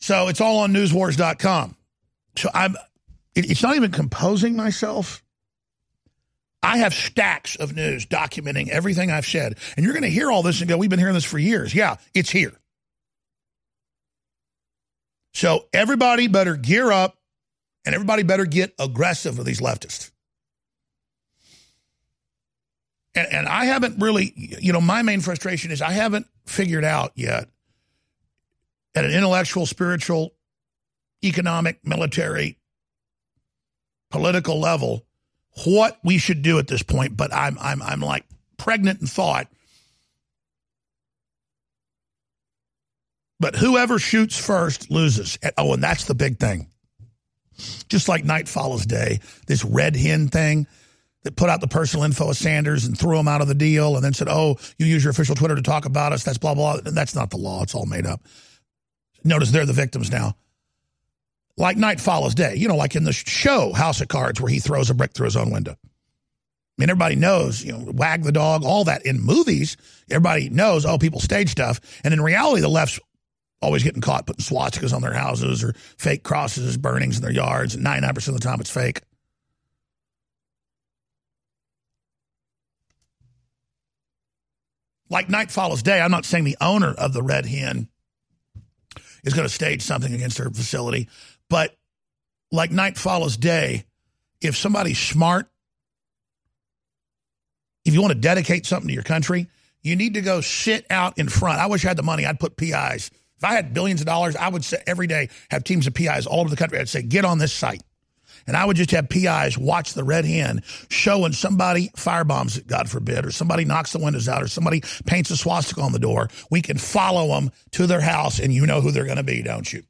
So it's all on newswars.com. So I'm it's not even composing myself. I have stacks of news documenting everything I've said. And you're going to hear all this and go, we've been hearing this for years. Yeah, it's here. So everybody better gear up And everybody better get aggressive with these leftists. And, and I haven't really, you know, my main frustration is I haven't figured out yet at an intellectual, spiritual, economic, military, political level what we should do at this point. But I'm I'm I'm like pregnant in thought. But whoever shoots first loses. Oh, and that's the big thing. Just like night follows day, this red hen thing that put out the personal info of Sanders and threw him out of the deal and then said, oh, you use your official Twitter to talk about us. That's blah, blah. That's not the law. It's all made up. Notice they're the victims now. Like night follows day, you know, like in the show House of Cards where he throws a brick through his own window. I mean, everybody knows, you know, wag the dog, all that. In movies, everybody knows, oh, people stage stuff. And in reality, the left's always getting caught putting swastikas on their houses or fake crosses, burnings in their yards. And 99% of the time, it's fake. Like night follows day, I'm not saying the owner of the Red Hen is going to stage something against their facility, but like night follows day, if somebody's smart, if you want to dedicate something to your country, you need to go sit out in front. I wish I had the money. I'd put PIs. If I had billions of dollars, I would say every day have teams of PIs all over the country. I'd say, get on this site. And I would just have PIs watch the red hen show when somebody firebombs it, God forbid, or somebody knocks the windows out, or somebody paints a swastika on the door. We can follow them to their house, and you know who they're going to be, don't you?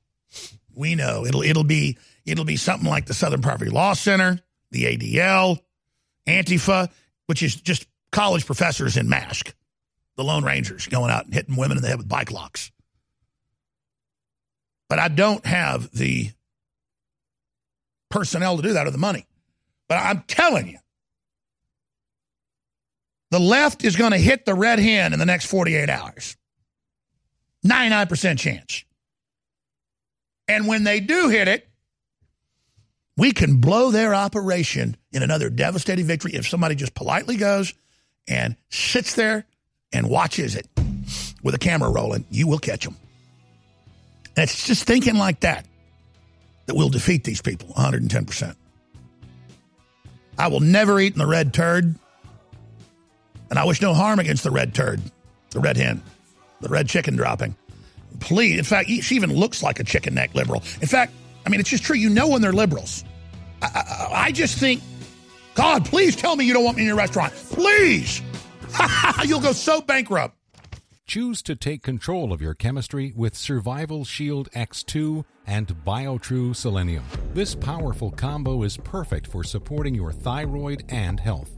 We know it'll it'll be it'll be something like the Southern Poverty Law Center, the ADL, Antifa, which is just college professors in mask, the Lone Rangers going out and hitting women in the head with bike locks. But I don't have the personnel to do that or the money. But I'm telling you, the left is going to hit the red hen in the next 48 hours. 99% chance. And when they do hit it, we can blow their operation in another devastating victory if somebody just politely goes and sits there and watches it with a camera rolling. You will catch them. It's just thinking like that that we'll defeat these people 110%. I will never eat in the red turd. And I wish no harm against the red turd, the red hen, the red chicken dropping. Please, in fact, she even looks like a chicken neck liberal. In fact, I mean, it's just true. You know when they're liberals. I, I, I just think, God, please tell me you don't want me in your restaurant. Please. You'll go so bankrupt. Choose to take control of your chemistry with Survival Shield X2 and BioTrue Selenium. This powerful combo is perfect for supporting your thyroid and health.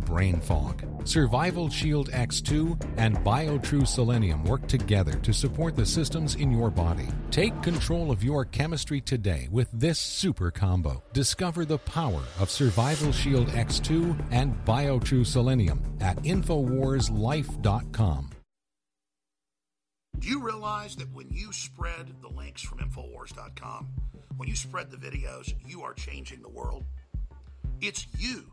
brain fog. Survival Shield X2 and BioTrue Selenium work together to support the systems in your body. Take control of your chemistry today with this super combo. Discover the power of Survival Shield X2 and BioTrue Selenium at InfoWarsLife.com. Do you realize that when you spread the links from Infowars.com, when you spread the videos, you are changing the world? It's you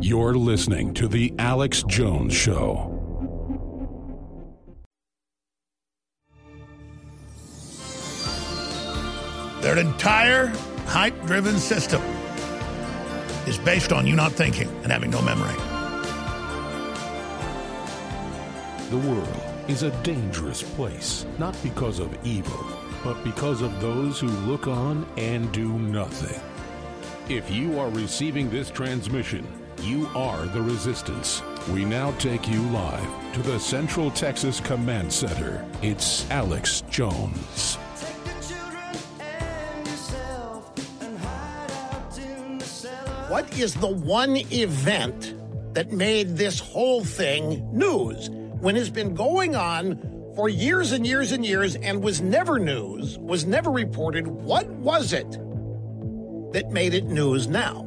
You're listening to The Alex Jones Show. Their entire hype driven system is based on you not thinking and having no memory. The world is a dangerous place, not because of evil, but because of those who look on and do nothing. If you are receiving this transmission, you are the resistance. We now take you live to the Central Texas Command Center. It's Alex Jones. What is the one event that made this whole thing news when it's been going on for years and years and years and was never news, was never reported? What was it that made it news now?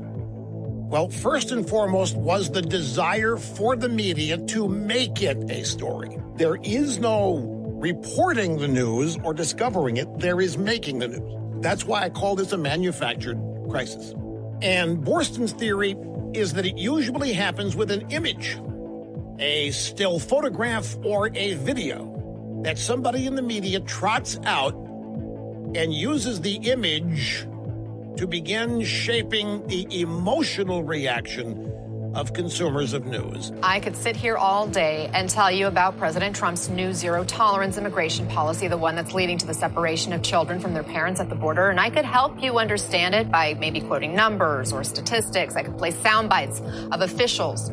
Well, first and foremost was the desire for the media to make it a story. There is no reporting the news or discovering it, there is making the news. That's why I call this a manufactured crisis. And Boorstin's theory is that it usually happens with an image, a still photograph or a video that somebody in the media trots out and uses the image to begin shaping the emotional reaction of consumers of news. I could sit here all day and tell you about President Trump's new zero tolerance immigration policy, the one that's leading to the separation of children from their parents at the border. And I could help you understand it by maybe quoting numbers or statistics. I could play sound bites of officials.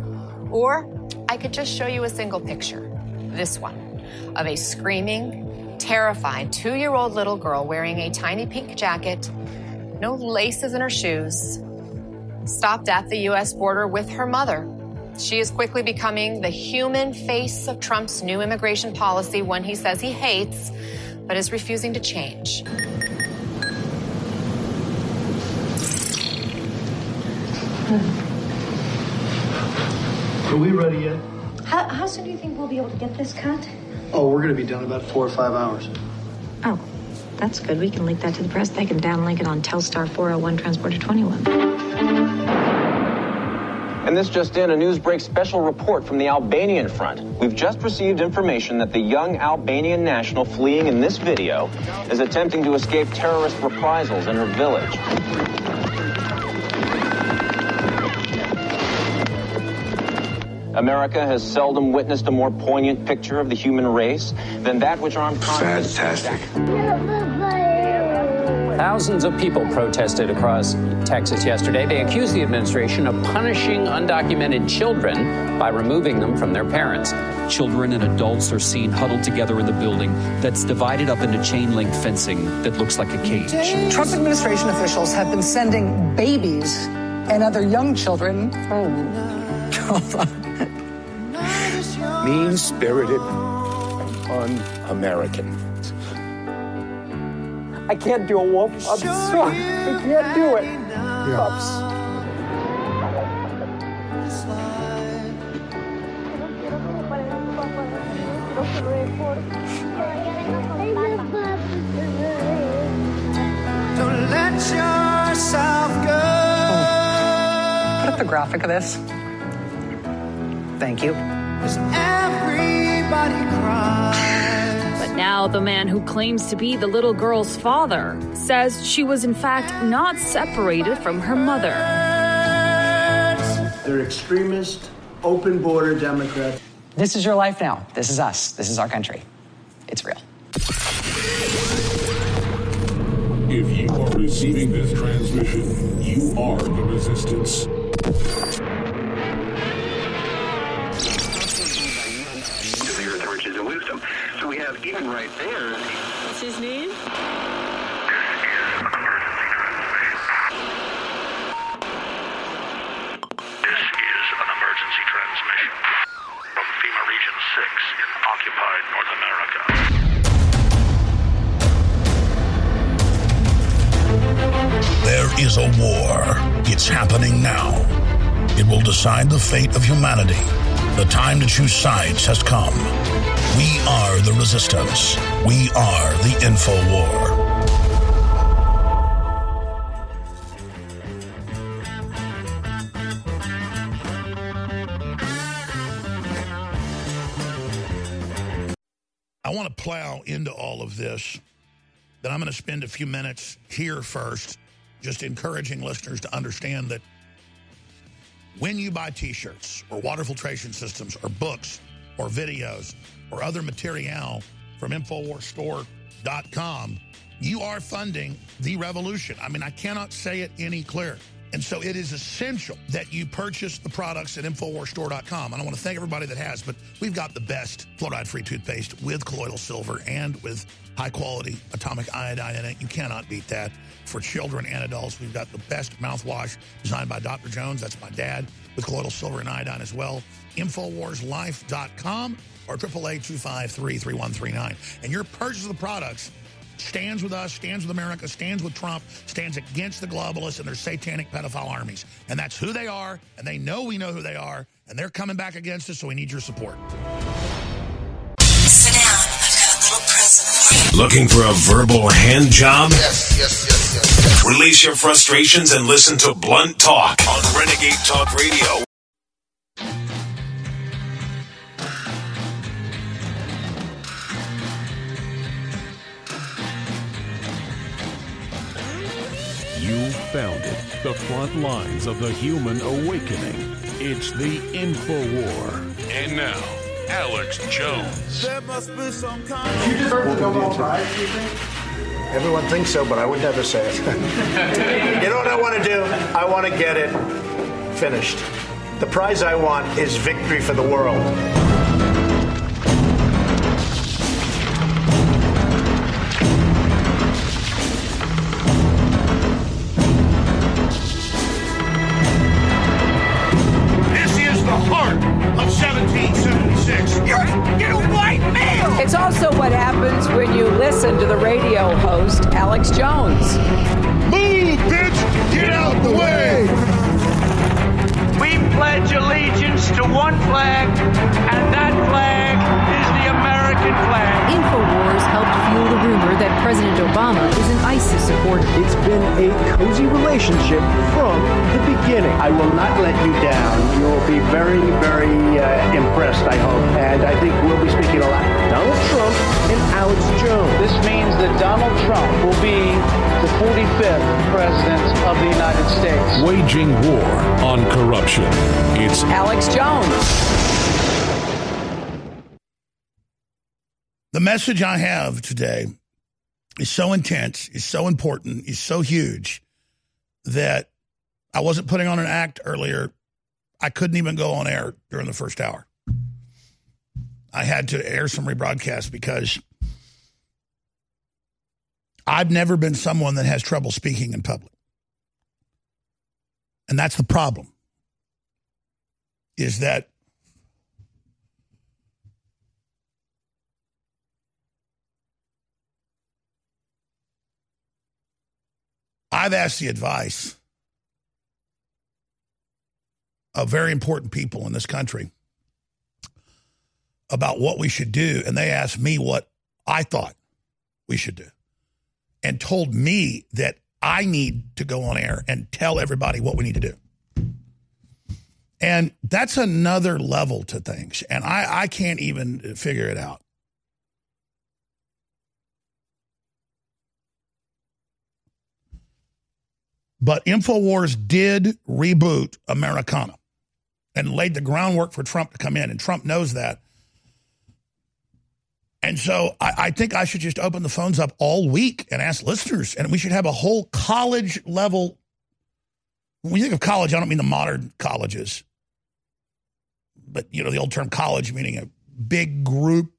Or I could just show you a single picture, this one, of a screaming, terrified two year old little girl wearing a tiny pink jacket, no laces in her shoes, stopped at the U.S. border with her mother. She is quickly becoming the human face of Trump's new immigration policy, one he says he hates, but is refusing to change. Are we ready yet? How, how soon do you think we'll be able to get this cut? Oh, we're going to be done about four or five hours. Oh, that's good. We can link that to the press. They can downlink it on Telstar 401 Transponder 21. And this just in, a Newsbreak special report from the Albanian front. We've just received information that the young Albanian national fleeing in this video is attempting to escape terrorist reprisals in her village. America has seldom witnessed a more poignant picture of the human race than that which armed Fantastic. Thousands of people protested across Texas yesterday. They accused the administration of punishing undocumented children by removing them from their parents. Children and adults are seen huddled together in the building that's divided up into chain link fencing that looks like a cage. Trump administration officials have been sending babies and other young children home. Mean spirited, and un American. I can't do a wolf. I'm sorry. I can't do it. Don't let yourself go. Put up the graphic of this. Thank you. Everybody cries. But now the man who claims to be the little girl's father says she was in fact not separated from her mother. They're extremist, open border Democrats. This is your life now. This is us. This is our country. It's real. If you are receiving this transmission, you are the resistance. Right there. What's his name? This is an emergency transmission from FEMA Region 6 in occupied North America. There is a war. It's happening now. It will decide the fate of humanity. The time to choose sides has come. We are the resistance. We are the info war. I want to plow into all of this that I'm going to spend a few minutes here first, just encouraging listeners to understand that when you buy t shirts or water filtration systems or books or videos or other material from InfoWarsStore.com, you are funding the revolution. I mean, I cannot say it any clearer. And so it is essential that you purchase the products at InfoWarsStore.com. And I want to thank everybody that has, but we've got the best fluoride-free toothpaste with colloidal silver and with high-quality atomic iodine in it. You cannot beat that. For children and adults, we've got the best mouthwash designed by Dr. Jones. That's my dad with colloidal silver and iodine as well. InfoWarsLife.com or 888-253-3139. And your purchase of the products stands with us, stands with America, stands with Trump, stands against the globalists and their satanic pedophile armies. And that's who they are, and they know we know who they are, and they're coming back against us, so we need your support. Sit down. I've got a little present for you. Looking for a verbal hand job? Yes, yes, yes, yes, yes. Release your frustrations and listen to Blunt Talk on Renegade Talk Radio. You found it. The front lines of the human awakening. It's the Info War. And now, Alex Jones. There must be some kind You deserve the Nobel Prize, do you think? Everyone thinks so, but I would never say it. you know what I want to do? I want to get it finished. The prize I want is victory for the world. Donald Trump will be the 45th president of the United States. Waging war on corruption. It's Alex Jones. The message I have today is so intense, is so important, is so huge that I wasn't putting on an act earlier. I couldn't even go on air during the first hour. I had to air some rebroadcast because I've never been someone that has trouble speaking in public. And that's the problem. Is that I've asked the advice of very important people in this country about what we should do, and they asked me what I thought we should do and told me that I need to go on air and tell everybody what we need to do. And that's another level to things. And I, I can't even figure it out. But InfoWars did reboot Americana and laid the groundwork for Trump to come in. And Trump knows that. And so I, I, think I should just open the phones up all week and ask listeners. And we should have a whole college level. When you think of college, I don't mean the modern colleges, but you know, the old term college meaning a big group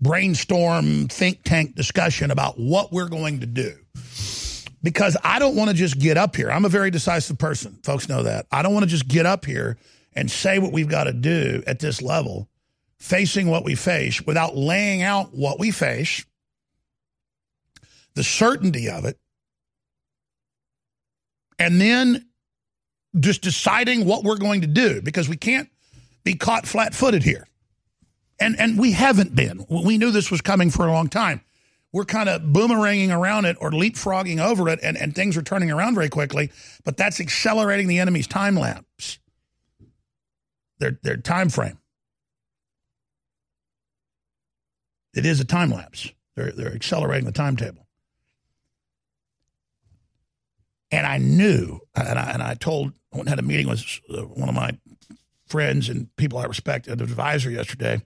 brainstorm think tank discussion about what we're going to do because I don't want to just get up here. I'm a very decisive person. Folks know that. I don't want to just get up here and say what we've got to do at this level, facing what we face without laying out what we face, the certainty of it, and then just deciding what we're going to do because we can't be caught flat footed here. And, and we haven't been. We knew this was coming for a long time we're kind of boomeranging around it or leapfrogging over it, and, and things are turning around very quickly. But that's accelerating the enemy's time lapse, their their time frame. It is a time lapse. They're, they're accelerating the timetable. And I knew, and I, and I told, I had a meeting with uh, one of my friends and people I respect, an advisor yesterday.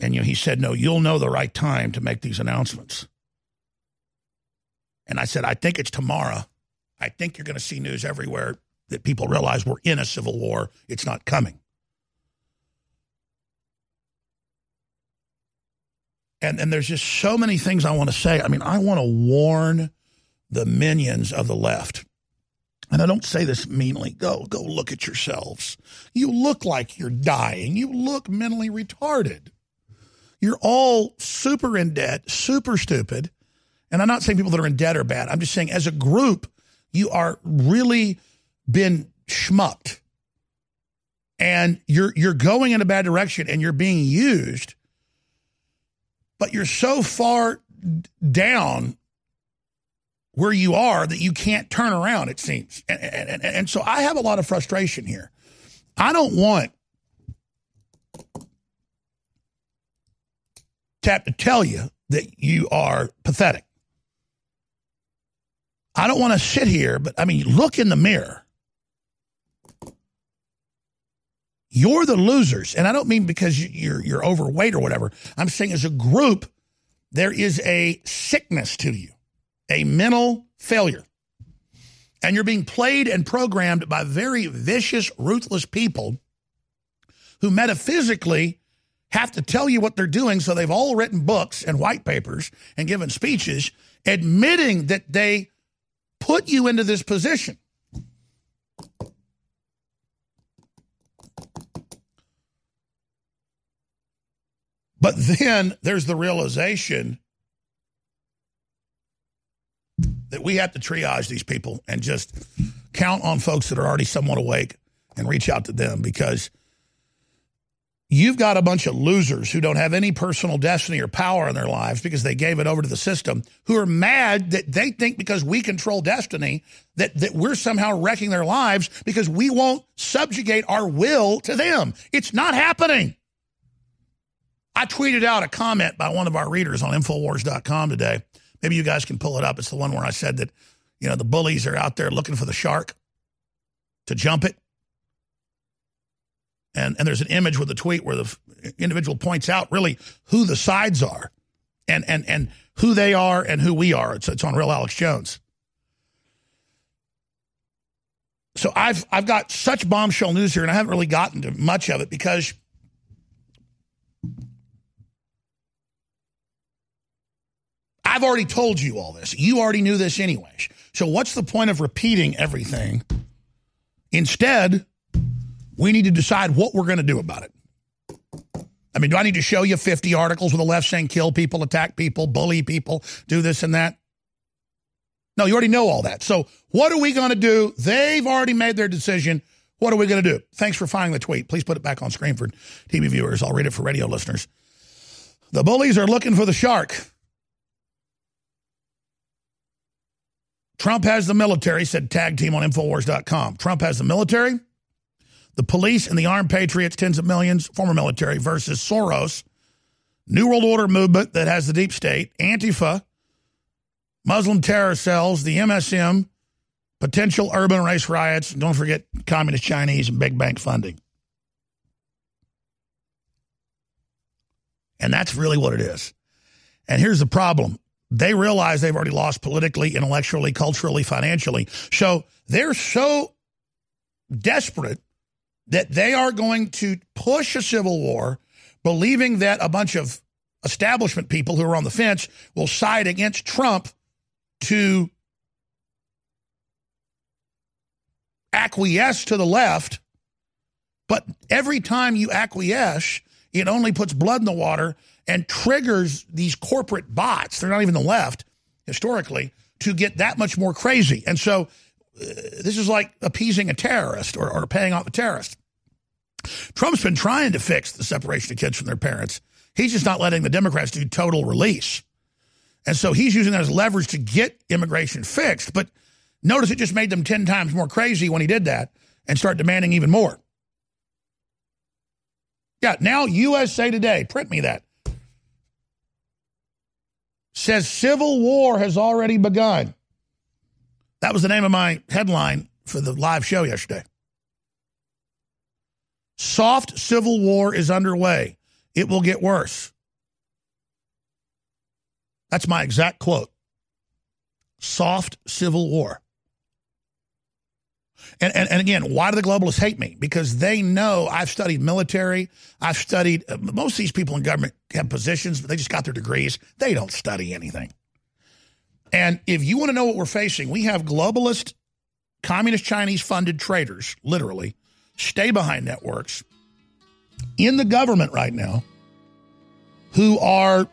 And you know, he said, "No, you'll know the right time to make these announcements." And I said, "I think it's tomorrow. I think you're going to see news everywhere that people realize we're in a civil war. It's not coming." And and there's just so many things I want to say. I mean, I want to warn the minions of the left. And I don't say this meanly. Go go look at yourselves. You look like you're dying. You look mentally retarded. You're all super in debt, super stupid. And I'm not saying people that are in debt are bad. I'm just saying as a group, you are really been schmucked. And you're you're going in a bad direction and you're being used, but you're so far down where you are that you can't turn around, it seems. And, and, and, so I have a lot of frustration here. I don't want to have to tell you that you are pathetic. I don't want to sit here, but I mean, look in the mirror. You're the losers. And I don't mean because you're, you're overweight or whatever. I'm saying as a group, there is a sickness to you, a mental failure. And you're being played and programmed by very vicious, ruthless people who metaphysically have to tell you what they're doing. So they've all written books and white papers and given speeches admitting that they put you into this position. But then there's the realization that we have to triage these people and just count on folks that are already somewhat awake and reach out to them because you've got a bunch of losers who don't have any personal destiny or power in their lives because they gave it over to the system who are mad that they think because we control destiny that, that we're somehow wrecking their lives because we won't subjugate our will to them. It's not happening. I tweeted out a comment by one of our readers on Infowars.com today Maybe you guys can pull it up. It's the one where I said that, you know, the bullies are out there looking for the shark to jump it. And, and there's an image with a tweet where the individual points out really who the sides are and, and, and who they are and who we are. It's, it's on Real Alex Jones. So I've I've got such bombshell news here, and I haven't really gotten to much of it because I've already told you all this. You already knew this anyways. So what's the point of repeating everything? Instead, we need to decide what we're going to do about it. I mean, do I need to show you 50 articles with the left saying kill people, attack people, bully people, do this and that? No, you already know all that. So what are we going to do? They've already made their decision. What are we going to do? Thanks for finding the tweet. Please put it back on screen for TV viewers. I'll read it for radio listeners. The bullies are looking for the shark. Trump has the military, said tag team on Infowars.com. Trump has the military, the police, and the armed patriots, tens of millions, former military, versus Soros, New World Order movement that has the deep state, Antifa, Muslim terror cells, the MSM, potential urban race riots, don't forget communist Chinese and big bank funding. And that's really what it is. And here's the problem they realize they've already lost politically, intellectually, culturally, financially. So they're so desperate that they are going to push a civil war, believing that a bunch of establishment people who are on the fence will side against Trump to acquiesce to the left. But every time you acquiesce, it only puts blood in the water and triggers these corporate bots, they're not even the left historically, to get that much more crazy. And so uh, this is like appeasing a terrorist or, or paying off a terrorist. Trump's been trying to fix the separation of kids from their parents. He's just not letting the Democrats do total release. And so he's using that as leverage to get immigration fixed. But notice it just made them 10 times more crazy when he did that and start demanding even more. Yeah, now USA Today, print me that. Says civil war has already begun. That was the name of my headline for the live show yesterday. Soft civil war is underway. It will get worse. That's my exact quote. Soft civil war. And, and, and again, why do the globalists hate me? Because they know I've studied military. I've studied, uh, most of these people in government have positions, but they just got their degrees. They don't study anything. And if you want to know what we're facing, we have globalist, communist Chinese funded traders, literally, stay behind networks in the government right now who are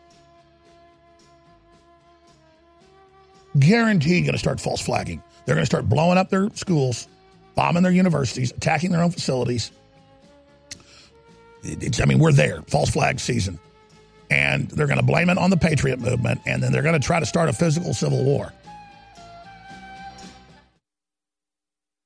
guaranteed going to start false flagging. They're going to start blowing up their schools, bombing their universities, attacking their own facilities. It's, I mean, we're there, false flag season. And they're going to blame it on the Patriot movement, and then they're going to try to start a physical civil war.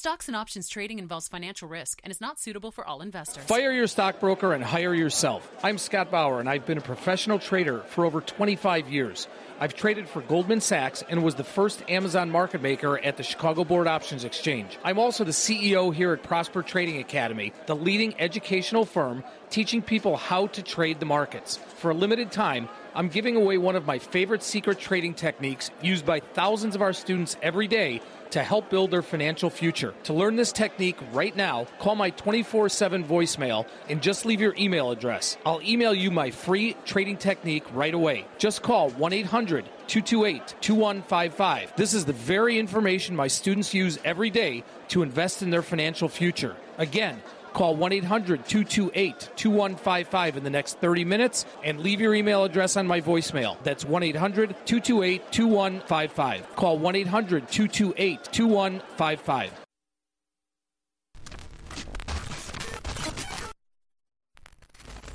Stocks and options trading involves financial risk and is not suitable for all investors. Fire your stockbroker and hire yourself. I'm Scott Bauer, and I've been a professional trader for over 25 years. I've traded for Goldman Sachs and was the first Amazon market maker at the Chicago Board Options Exchange. I'm also the CEO here at Prosper Trading Academy, the leading educational firm teaching people how to trade the markets. For a limited time, I'm giving away one of my favorite secret trading techniques used by thousands of our students every day to help build their financial future. To learn this technique right now, call my 24 7 voicemail and just leave your email address. I'll email you my free trading technique right away. Just call 1 800 228 2155. This is the very information my students use every day to invest in their financial future. Again, Call 1 800 228 2155 in the next 30 minutes and leave your email address on my voicemail. That's 1 800 228 2155. Call 1 800 228 2155.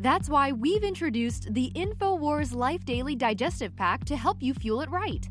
That's why we've introduced the InfoWars Life Daily Digestive Pack to help you fuel it right.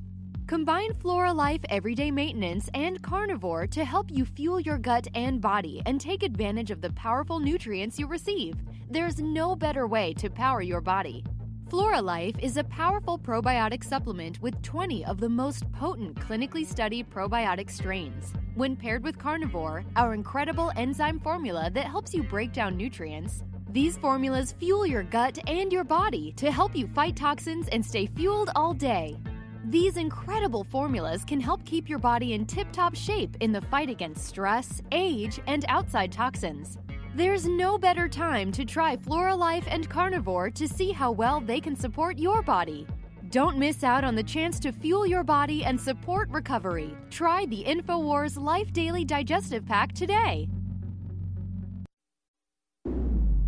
Combine Flora Life Everyday Maintenance and Carnivore to help you fuel your gut and body and take advantage of the powerful nutrients you receive. There's no better way to power your body. Flora Life is a powerful probiotic supplement with 20 of the most potent clinically studied probiotic strains. When paired with Carnivore, our incredible enzyme formula that helps you break down nutrients, these formulas fuel your gut and your body to help you fight toxins and stay fueled all day. These incredible formulas can help keep your body in tip top shape in the fight against stress, age, and outside toxins. There's no better time to try Flora Life and Carnivore to see how well they can support your body. Don't miss out on the chance to fuel your body and support recovery. Try the InfoWars Life Daily Digestive Pack today.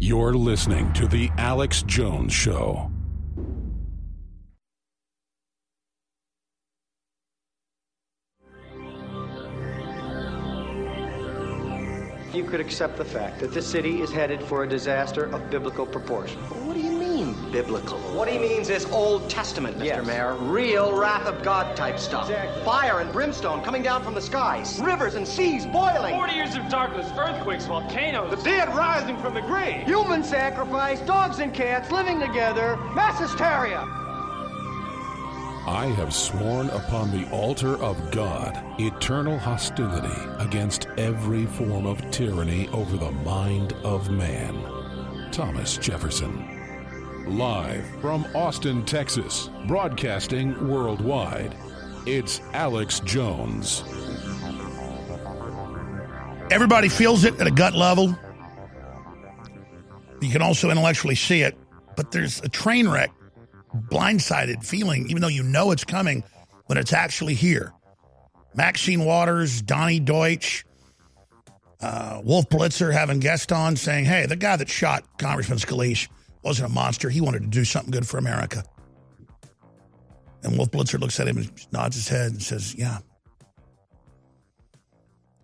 You're listening to The Alex Jones Show. You could accept the fact that this city is headed for a disaster of biblical proportion. What do you mean, biblical? What he means is Old Testament, Mr. Yes. Mayor. Real wrath of God type stuff. Exactly. Fire and brimstone coming down from the skies. Rivers and seas boiling. 40 years of darkness, earthquakes, volcanoes. The dead rising from the grave. Human sacrifice, dogs and cats living together, mass hysteria. I have sworn upon the altar of God eternal hostility against every form of tyranny over the mind of man. Thomas Jefferson. Live from Austin, Texas, broadcasting worldwide, it's Alex Jones. Everybody feels it at a gut level. You can also intellectually see it, but there's a train wreck, blindsided feeling, even though you know it's coming when it's actually here. Maxine Waters, Donny Deutsch, uh, Wolf Blitzer having guests on saying, hey, the guy that shot Congressman Scalise wasn't a monster. He wanted to do something good for America. And Wolf Blitzer looks at him and nods his head and says, yeah.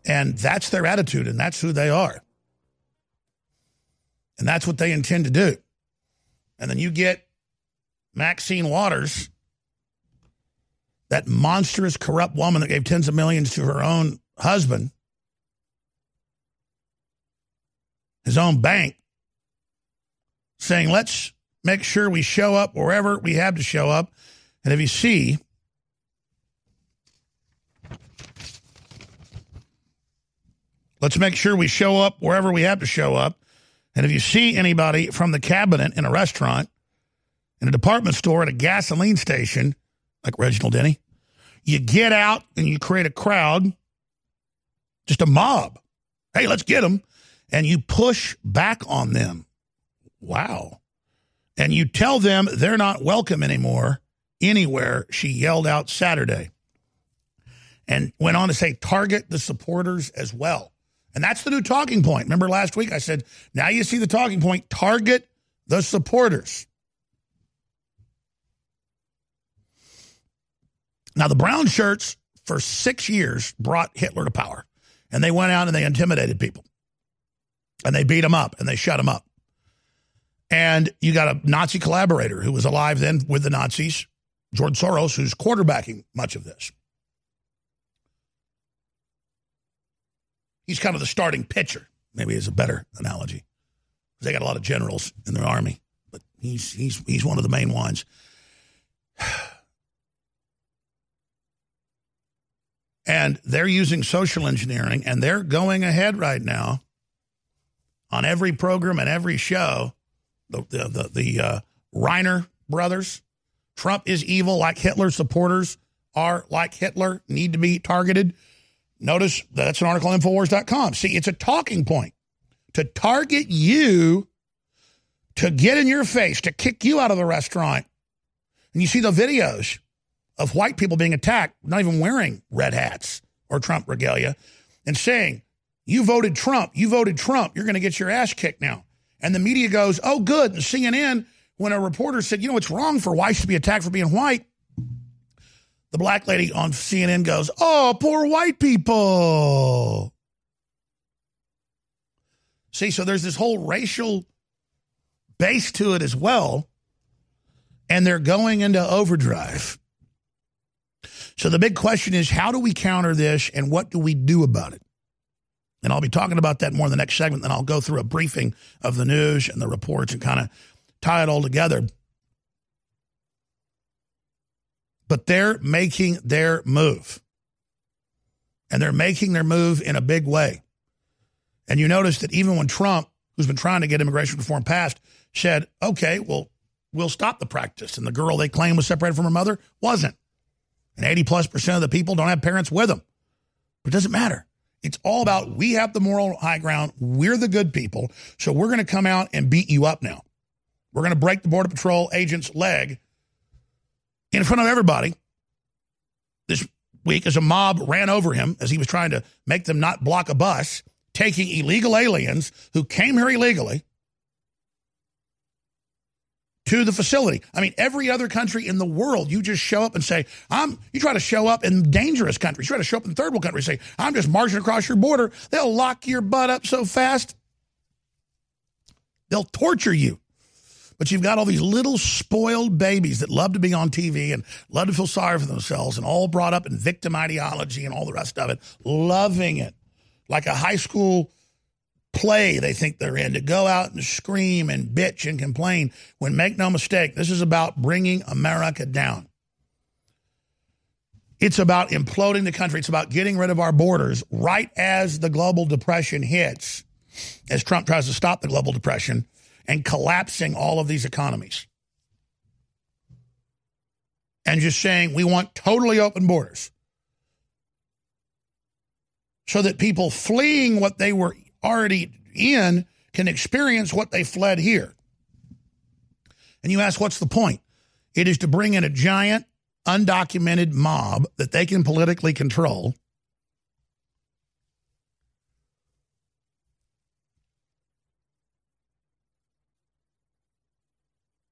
And that's their attitude, and that's who they are. And that's what they intend to do. And then you get Maxine Waters, that monstrous, corrupt woman that gave tens of millions to her own husband, his own bank, saying, let's make sure we show up wherever we have to show up. And if you see, let's make sure we show up wherever we have to show up. And if you see anybody from the cabinet in a restaurant, in a department store, at a gasoline station, like Reginald Denny, you get out and you create a crowd, just a mob. Hey, let's get them. And you push back on them. Wow. And you tell them they're not welcome anymore anywhere, she yelled out Saturday. And went on to say, target the supporters as well. And that's the new talking point. Remember last week I said, now you see the talking point, target the supporters. Now, the brown shirts for six years brought Hitler to power. And they went out and they intimidated people. And they beat him up and they shut him up. And you got a Nazi collaborator who was alive then with the Nazis, George Soros, who's quarterbacking much of this. He's kind of the starting pitcher, maybe is a better analogy. They got a lot of generals in their army, but he's he's he's one of the main ones. And they're using social engineering and they're going ahead right now on every program and every show. The, the, the, the uh, Reiner brothers, Trump is evil like Hitler supporters are like Hitler, need to be targeted. Notice that's an article on Infowars.com. See, it's a talking point to target you, to get in your face, to kick you out of the restaurant. And you see the videos of white people being attacked, not even wearing red hats or Trump regalia, and saying, You voted Trump, you voted Trump, you're going to get your ass kicked now. And the media goes, Oh, good. And CNN, when a reporter said, You know, it's wrong for whites to be attacked for being white, the black lady on CNN goes, Oh, poor white people. See, so there's this whole racial base to it as well. And they're going into overdrive. So the big question is how do we counter this and what do we do about it? And I'll be talking about that more in the next segment. Then I'll go through a briefing of the news and the reports and kind of tie it all together. But they're making their move. And they're making their move in a big way. And you notice that even when Trump, who's been trying to get immigration reform passed, said, okay, well, we'll stop the practice. And the girl they claim was separated from her mother wasn't. And 80 plus percent of the people don't have parents with them. But it doesn't matter. It's all about we have the moral high ground. We're the good people. So we're going to come out and beat you up now. We're going to break the Border Patrol agent's leg in front of everybody this week as a mob ran over him as he was trying to make them not block a bus, taking illegal aliens who came here illegally to the facility. I mean, every other country in the world, you just show up and say, I'm, you try to show up in dangerous countries. You try to show up in third world countries, say, I'm just marching across your border. They'll lock your butt up so fast. They'll torture you. But you've got all these little spoiled babies that love to be on TV and love to feel sorry for themselves and all brought up in victim ideology and all the rest of it, loving it. Like a high school play. They think they're in to go out and scream and bitch and complain. When make no mistake this is about bringing america down. It's about imploding the country. It's about getting rid of our borders right as the global depression hits as trump tries to stop the global depression and collapsing all of these economies. And just saying we want totally open borders so that people fleeing what they were already in can experience what they fled here. And you ask, what's the point? It is to bring in a giant, undocumented mob that they can politically control.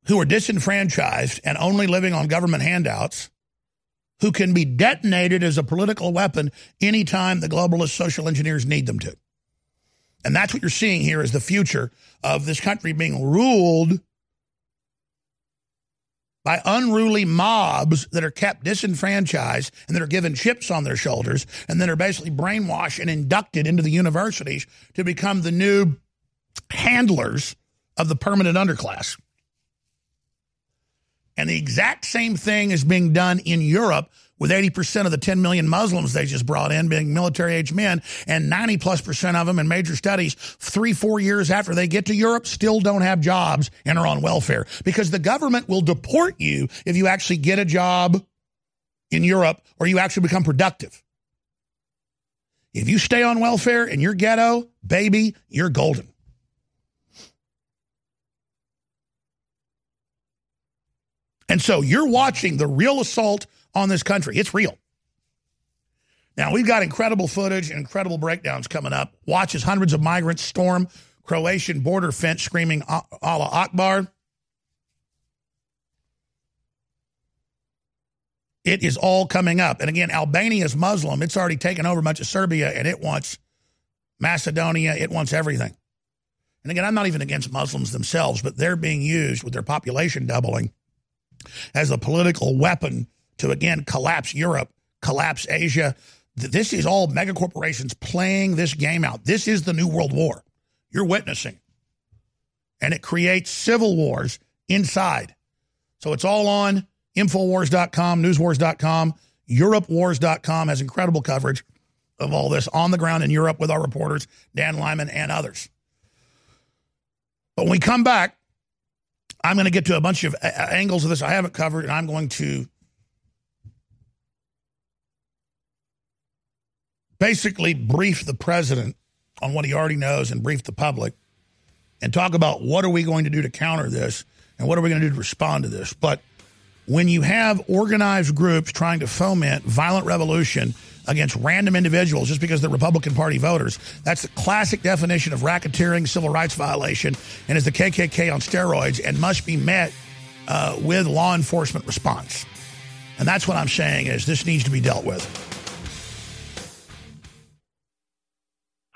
Who are disenfranchised and only living on government handouts, who can be detonated as a political weapon anytime the globalist social engineers need them to. And that's what you're seeing here is the future of this country being ruled by unruly mobs that are kept disenfranchised and that are given chips on their shoulders and that are basically brainwashed and inducted into the universities to become the new handlers of the permanent underclass. And the exact same thing is being done in Europe with 80% of the 10 million Muslims they just brought in being military age men and 90 plus percent of them in major studies three, four years after they get to Europe still don't have jobs and are on welfare because the government will deport you if you actually get a job in Europe or you actually become productive. If you stay on welfare in your ghetto, baby, you're golden. And so you're watching the real assault on this country. It's real. Now, we've got incredible footage and incredible breakdowns coming up. Watch as hundreds of migrants storm Croatian border fence screaming Allah Akbar. It is all coming up. And again, Albania is Muslim. It's already taken over much of Serbia and it wants Macedonia. It wants everything. And again, I'm not even against Muslims themselves, but they're being used with their population doubling as a political weapon to again collapse Europe, collapse Asia. This is all mega corporations playing this game out. This is the new world war. You're witnessing. And it creates civil wars inside. So it's all on Infowars.com, Newswars.com, EuropeWars.com has incredible coverage of all this on the ground in Europe with our reporters, Dan Lyman and others. But when we come back, I'm going to get to a bunch of angles of this I haven't covered, and I'm going to basically brief the president on what he already knows and brief the public and talk about what are we going to do to counter this and what are we going to do to respond to this. But when you have organized groups trying to foment violent revolution against random individuals just because they're Republican Party voters, that's the classic definition of racketeering, civil rights violation, and is the KKK on steroids and must be met uh, with law enforcement response. And that's what I'm saying is this needs to be dealt with.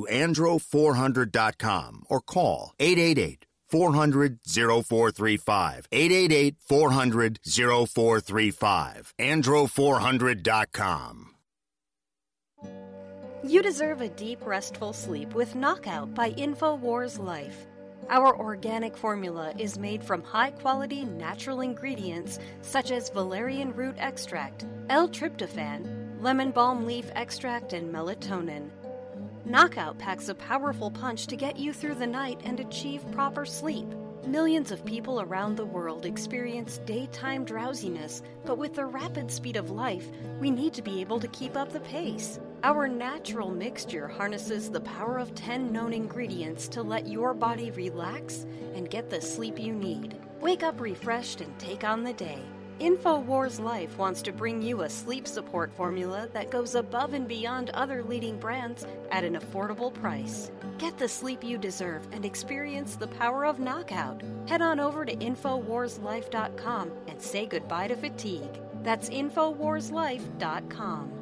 to andro400.com or call 888 400 0435. 888 400 0435. Andro400.com. You deserve a deep, restful sleep with Knockout by InfoWars Life. Our organic formula is made from high quality natural ingredients such as valerian root extract, L tryptophan, lemon balm leaf extract, and melatonin. Knockout packs a powerful punch to get you through the night and achieve proper sleep. Millions of people around the world experience daytime drowsiness, but with the rapid speed of life, we need to be able to keep up the pace. Our natural mixture harnesses the power of 10 known ingredients to let your body relax and get the sleep you need. Wake up refreshed and take on the day. InfoWars Life wants to bring you a sleep support formula that goes above and beyond other leading brands at an affordable price. Get the sleep you deserve and experience the power of knockout. Head on over to InfoWarsLife.com and say goodbye to fatigue. That's InfoWarsLife.com.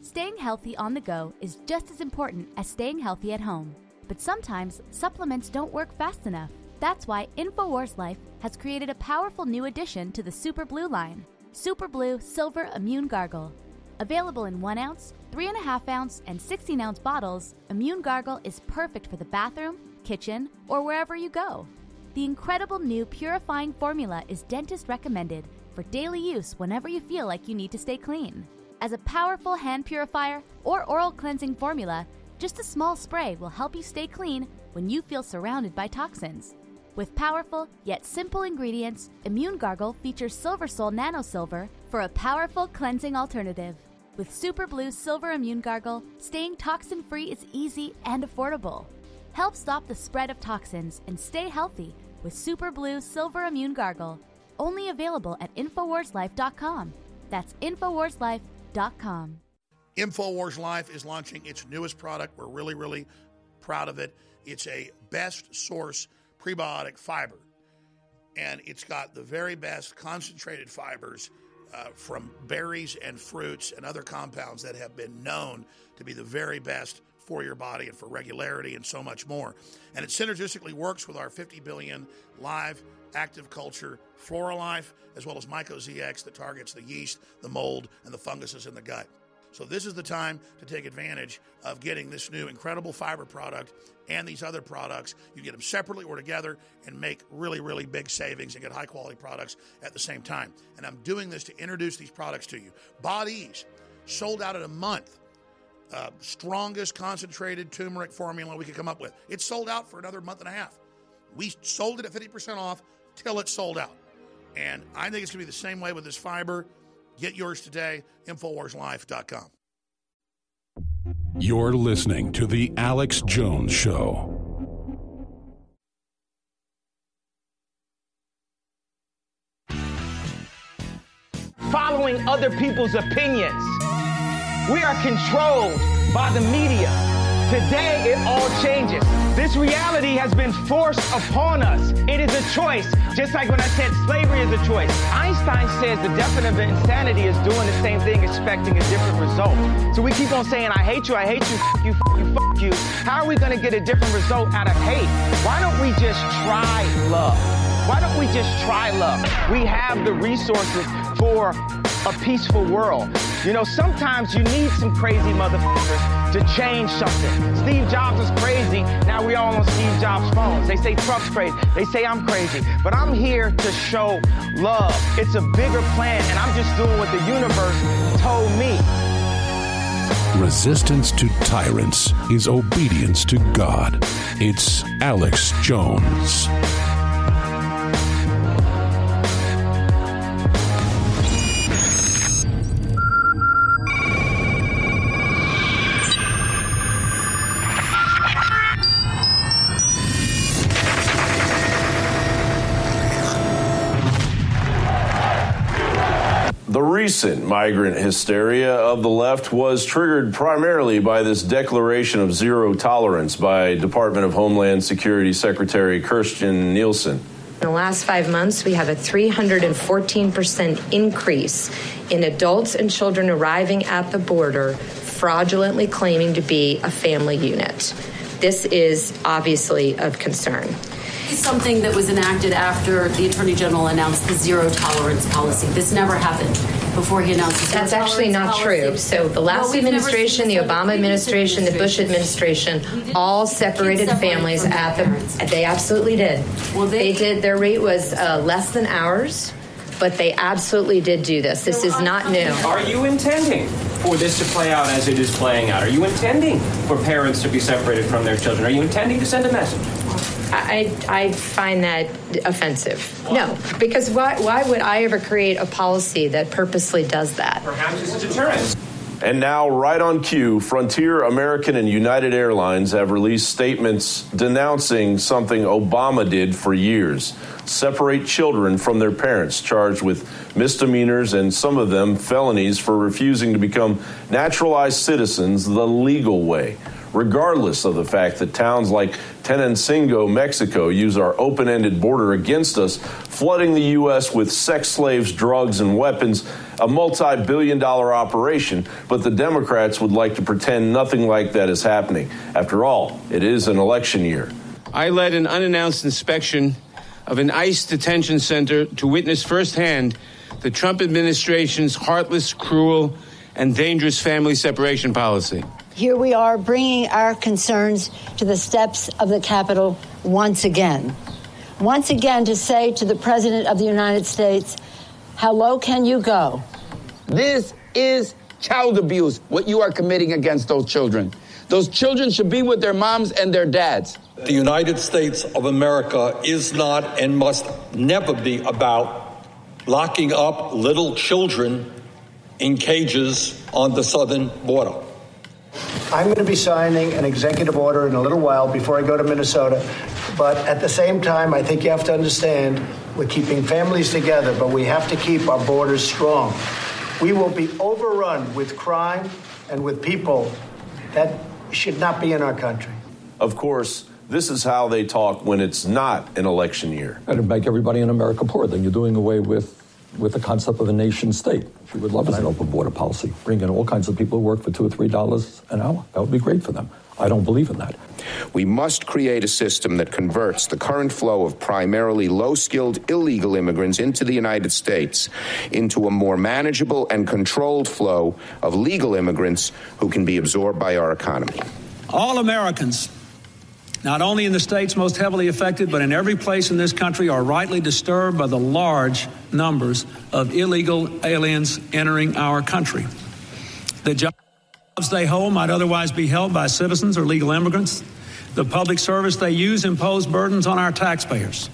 Staying healthy on the go is just as important as staying healthy at home. But sometimes supplements don't work fast enough. That's why InfoWars Life has created a powerful new addition to the Super Blue line Super Blue Silver Immune Gargle. Available in 1 ounce, 3.5 ounce, and 16 ounce bottles, Immune Gargle is perfect for the bathroom, kitchen, or wherever you go. The incredible new purifying formula is dentist recommended for daily use whenever you feel like you need to stay clean. As a powerful hand purifier or oral cleansing formula, just a small spray will help you stay clean when you feel surrounded by toxins. With powerful yet simple ingredients, Immune Gargle features SilverSol Nano Silver for a powerful cleansing alternative. With Super Blue Silver Immune Gargle, staying toxin free is easy and affordable. Help stop the spread of toxins and stay healthy with Super Blue Silver Immune Gargle. Only available at InfoWarsLife.com. That's InfoWarsLife.com. InfoWars Life is launching its newest product. We're really, really proud of it. It's a best source prebiotic fiber. And it's got the very best concentrated fibers uh, from berries and fruits and other compounds that have been known to be the very best for your body and for regularity and so much more. And it synergistically works with our 50 billion live active culture Floralife, as well as MycoZX that targets the yeast, the mold, and the funguses in the gut. So this is the time to take advantage of getting this new incredible fiber product and these other products. You get them separately or together and make really, really big savings and get high quality products at the same time. And I'm doing this to introduce these products to you. Bodies sold out in a month. Uh, strongest concentrated turmeric formula we could come up with. It's sold out for another month and a half. We sold it at 50% off till it's sold out. And I think it's going to be the same way with this fiber. Get yours today, InfoWarsLife.com. You're listening to The Alex Jones Show. Following other people's opinions. We are controlled by the media. Today, it all changes. This reality has been forced upon us. It is a choice, just like when I said slavery is a choice. Einstein says the definition of insanity is doing the same thing, expecting a different result. So we keep on saying, I hate you, I hate you, f- you, f- you, fuck you. How are we going to get a different result out of hate? Why don't we just try love? Why don't we just try love? We have the resources for a peaceful world. You know, sometimes you need some crazy motherfuckers to change something. Steve Jobs is crazy. Now we all on Steve Jobs' phones. They say Trump's crazy. They say I'm crazy. But I'm here to show love. It's a bigger plan, and I'm just doing what the universe told me. Resistance to tyrants is obedience to God. It's Alex Jones. Recent migrant hysteria of the left was triggered primarily by this declaration of zero tolerance by Department of Homeland Security Secretary Kirstjen Nielsen. In the last five months, we have a 314% increase in adults and children arriving at the border fraudulently claiming to be a family unit. This is obviously of concern. is something that was enacted after the Attorney General announced the zero tolerance policy. This never happened before he announced the zero That's actually not tolerance true. So the last Well, administration, the Obama administration, the Bush administration, all separated families at the. They absolutely did. Well, they, did. Their rate was uh, less than ours, but they absolutely did do this. This is not new. Are you intending for this to play out as it is playing out? Are you intending for parents to be separated from their children? Are you intending to send a message? I, I find that offensive. No, because why, why would I ever create a policy that purposely does that? Perhaps it's a deterrent. And now, right on cue, Frontier, American, and United Airlines have released statements denouncing something Obama did for years separate children from their parents, charged with misdemeanors and some of them felonies for refusing to become naturalized citizens the legal way. Regardless of the fact that towns like Tenancingo, Mexico, use our open ended border against us, flooding the U.S. with sex slaves, drugs, and weapons, a multi billion dollar operation, but the Democrats would like to pretend nothing like that is happening. After all, it is an election year. I led an unannounced inspection of an ICE detention center to witness firsthand the Trump administration's heartless, cruel, and dangerous family separation policy. Here we are bringing our concerns to the steps of the Capitol once again. Once again, to say to the President of the United States, how low can you go? This is child abuse, what you are committing against those children. Those children should be with their moms and their dads. The United States of America is not and must never be about locking up little children in cages on the southern border. I'm going to be signing an executive order in a little while before I go to Minnesota. But at the same time, I think you have to understand we're keeping families together, but we have to keep our borders strong. We will be overrun with crime and with people that should not be in our country. Of course, this is how they talk when it's not an election year. That'd make everybody in America poor. Then you're doing away with, with the concept of a nation state. We would love an open border policy. Bring in all kinds of people who work for two or three dollars an hour. That would be great for them. I don't believe in that. We must create a system that converts the current flow of primarily low skilled illegal immigrants into the United States into a more manageable and controlled flow of legal immigrants who can be absorbed by our economy. All Americans, not only in the states most heavily affected, but in every place in this country, are rightly disturbed by the large numbers of illegal aliens entering our country. The jobs they hold might otherwise be held by citizens or legal immigrants. The public service they use impose burdens on our taxpayers.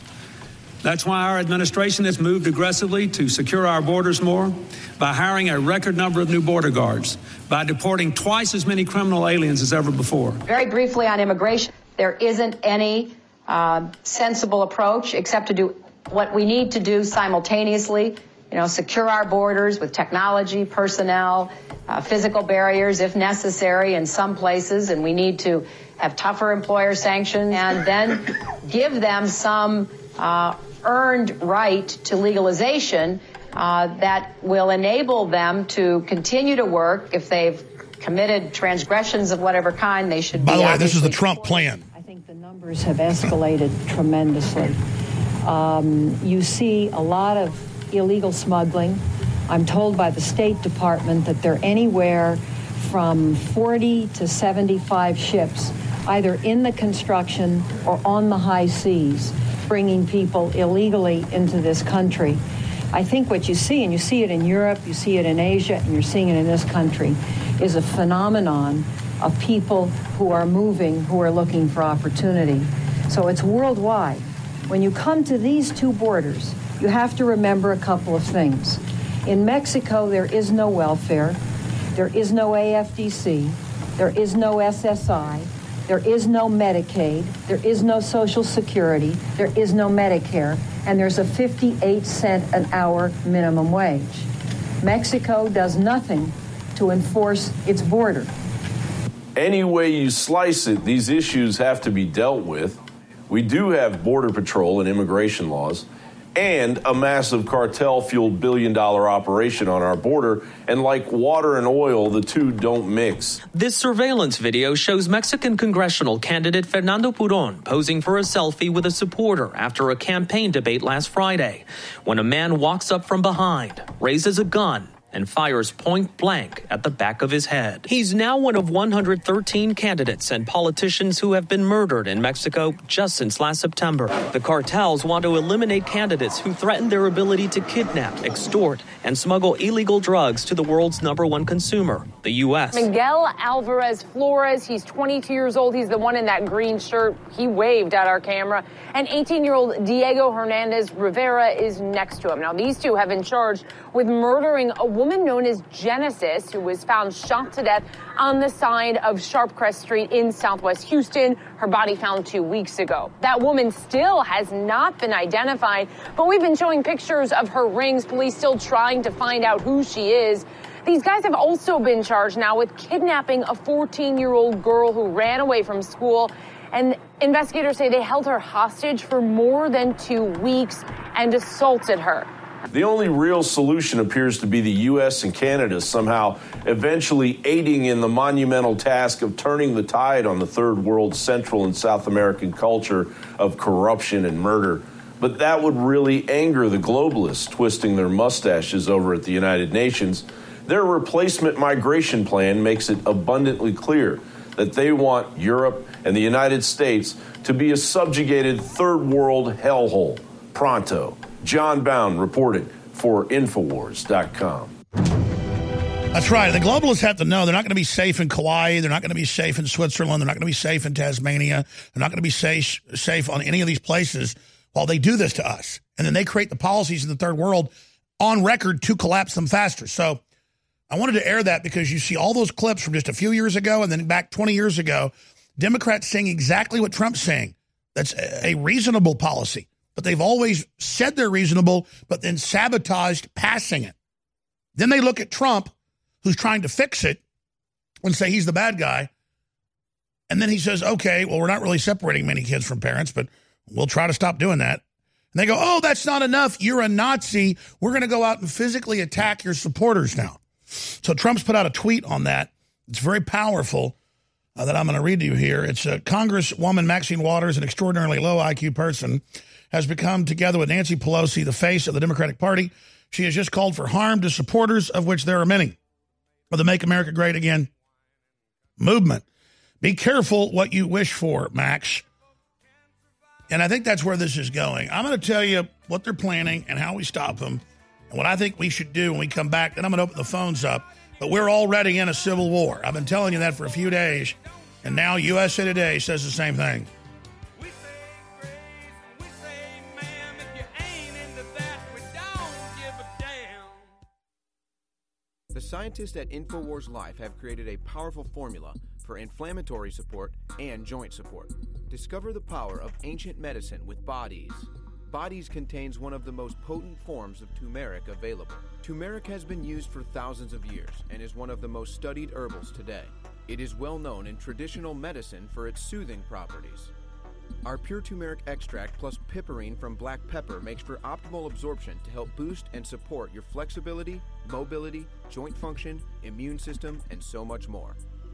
That's why our administration has moved aggressively to secure our borders more by hiring a record number of new border guards, by deporting twice as many criminal aliens as ever before. Very briefly on immigration, there isn't any uh, sensible approach except to do what we need to do simultaneously. You know, secure our borders with technology, personnel, uh, physical barriers if necessary in some places, and we need to have tougher employer sanctions and then give them some uh, earned right to legalization uh, that will enable them to continue to work if they've committed transgressions of whatever kind they should be. By be. the way, this is the Trump plan. I think the numbers have escalated tremendously. Um, you see a lot of illegal smuggling. I'm told by the State Department that they're anywhere from 40 to 75 ships, either in the construction or on the high seas, bringing people illegally into this country. I think what you see, and you see it in Europe, you see it in Asia, and you're seeing it in this country, is a phenomenon of people who are moving, who are looking for opportunity. So it's worldwide. When you come to these two borders, you have to remember a couple of things. In Mexico, there is no welfare, there is no AFDC, there is no SSI, there is no Medicaid, there is no Social Security, there is no Medicare, and there's a 58 cent an hour minimum wage. Mexico does nothing to enforce its border. Any way you slice it, these issues have to be dealt with. We do have border patrol and immigration laws. and a massive cartel fueled billion dollar operation on our border. And like water and oil, the two don't mix. This surveillance video shows Mexican congressional candidate Fernando Puron posing for a selfie with a supporter after a campaign debate last Friday when a man walks up from behind, raises a gun, and fires point blank at the back of his head. He's now one of 113 candidates and politicians who have been murdered in Mexico just since last September. The cartels want to eliminate candidates who threaten their ability to kidnap, extort, and smuggle illegal drugs to the world's number one consumer, the U.S. Miguel Alvarez Flores, he's 22 years old. He's the one in that green shirt. He waved at our camera. And 18 year old Diego Hernandez Rivera is next to him. Now, these two have been charged with murdering a woman known as Genesis, who was found shot to death on the side of Sharpcrest Street in southwest Houston. Her body found two weeks ago. That woman still has not been identified, but we've been showing pictures of her rings. Police still trying to find out who she is. These guys have also been charged now with kidnapping a 14 year old girl who ran away from school. And investigators say they held her hostage for more than two weeks and assaulted her. The only real solution appears to be the U.S. and Canada somehow eventually aiding in the monumental task of turning the tide on the third world Central and South American culture of corruption and murder. But that would really anger the globalists twisting their mustaches over at the United Nations. Their replacement migration plan makes it abundantly clear that they want Europe and the United States to be a subjugated third world hellhole. Pronto. John Bowne reported for Infowars.com. That's right. The globalists have to know they're not going to be safe in Kauai. They're not going to be safe in Switzerland. They're not going to be safe in Tasmania. They're not going to be safe, safe on any of these places while they do this to us. And then they create the policies in the third world on record to collapse them faster. So I wanted to air that because you see all those clips from just a few years ago and then back 20 years ago, Democrats saying exactly what Trump's saying. That's a reasonable policy but they've always said they're reasonable, but then sabotaged passing it. Then they look at Trump, who's trying to fix it, and say he's the bad guy. And then he says, okay, well, we're not really separating many kids from parents, but we'll try to stop doing that. And they go, oh, that's not enough. You're a Nazi. We're going to go out and physically attack your supporters now. So Trump's put out a tweet on that. It's very powerful uh, that I'm going to read to you here. It's uh, Congresswoman Maxine Waters, an extraordinarily low IQ person has become, together with Nancy Pelosi, the face of the Democratic Party. She has just called for harm to supporters, of which there are many, of the Make America Great Again movement. Be careful what you wish for, Max. And I think that's where this is going. I'm going to tell you what they're planning and how we stop them and what I think we should do when we come back. Then I'm going to open the phones up. But we're already in a civil war. I've been telling you that for a few days. And now USA Today says the same thing. The scientists at InfoWars Life have created a powerful formula for inflammatory support and joint support. Discover the power of ancient medicine with Bodies. Bodies contains one of the most potent forms of turmeric available. Turmeric has been used for thousands of years and is one of the most studied herbals today. It is well known in traditional medicine for its soothing properties. Our pure turmeric extract plus piperine from black pepper makes for optimal absorption to help boost and support your flexibility, mobility, joint function, immune system, and so much more.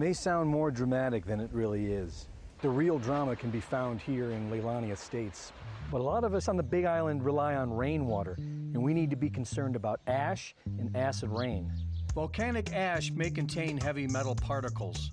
may sound more dramatic than it really is. The real drama can be found here in Leilani Estates. But a lot of us on the Big Island rely on rainwater, and we need to be concerned about ash and acid rain. Volcanic ash may contain heavy metal particles,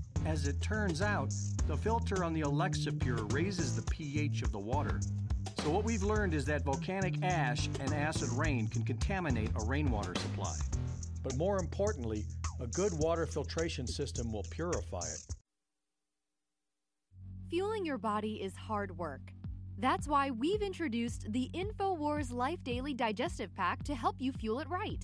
As it turns out, the filter on the Alexa Pure raises the pH of the water. So, what we've learned is that volcanic ash and acid rain can contaminate a rainwater supply. But more importantly, a good water filtration system will purify it. Fueling your body is hard work. That's why we've introduced the InfoWars Life Daily Digestive Pack to help you fuel it right.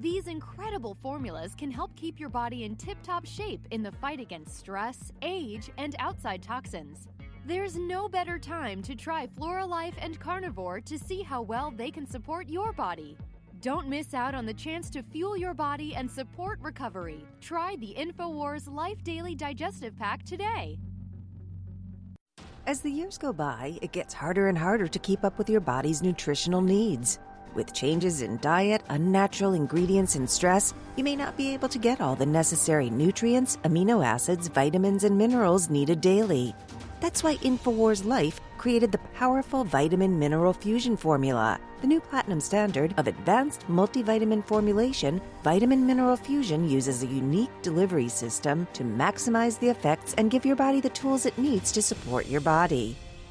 These incredible formulas can help keep your body in tip top shape in the fight against stress, age, and outside toxins. There's no better time to try Floralife and Carnivore to see how well they can support your body. Don't miss out on the chance to fuel your body and support recovery. Try the InfoWars Life Daily Digestive Pack today. As the years go by, it gets harder and harder to keep up with your body's nutritional needs. With changes in diet, unnatural ingredients, and stress, you may not be able to get all the necessary nutrients, amino acids, vitamins, and minerals needed daily. That's why InfoWars Life created the powerful vitamin mineral fusion formula. The new platinum standard of advanced multivitamin formulation, Vitamin Mineral Fusion uses a unique delivery system to maximize the effects and give your body the tools it needs to support your body.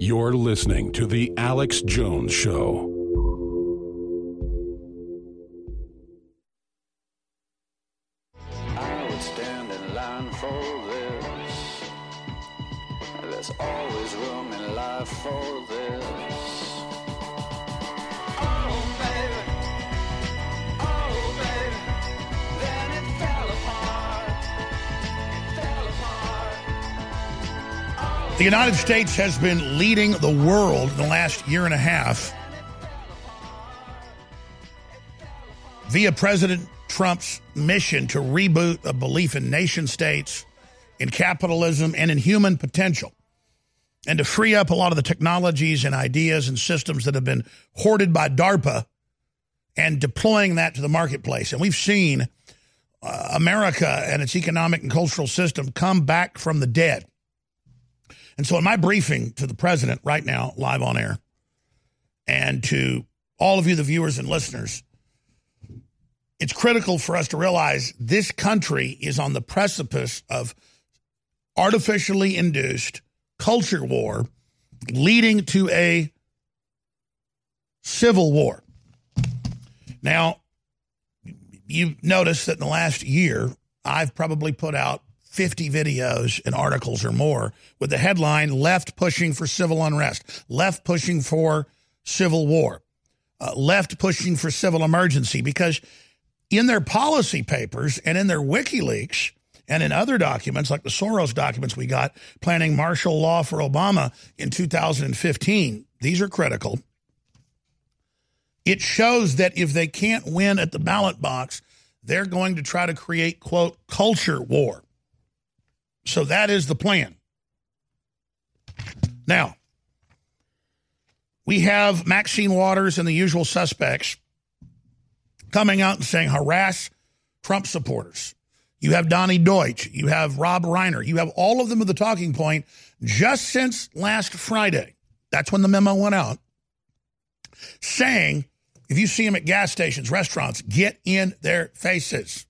You're listening to The Alex Jones Show. I would stand in line for this. There's always room in life for this. The United States has been leading the world in the last year and a half via President Trump's mission to reboot a belief in nation states, in capitalism, and in human potential, and to free up a lot of the technologies and ideas and systems that have been hoarded by DARPA and deploying that to the marketplace. And we've seen uh, America and its economic and cultural system come back from the dead. And so, in my briefing to the president right now, live on air, and to all of you, the viewers and listeners, it's critical for us to realize this country is on the precipice of artificially induced culture war leading to a civil war. Now, you notice that in the last year, I've probably put out 50 videos and articles or more with the headline Left Pushing for Civil Unrest, Left Pushing for Civil War, uh, Left Pushing for Civil Emergency, because in their policy papers and in their WikiLeaks and in other documents like the Soros documents we got planning martial law for Obama in 2015, these are critical. It shows that if they can't win at the ballot box, they're going to try to create, quote, culture war. So that is the plan. Now, we have Maxine Waters and the usual suspects coming out and saying harass Trump supporters. You have Donny Deutsch. You have Rob Reiner. You have all of them at the talking point just since last Friday. That's when the memo went out saying if you see them at gas stations, restaurants, get in their faces,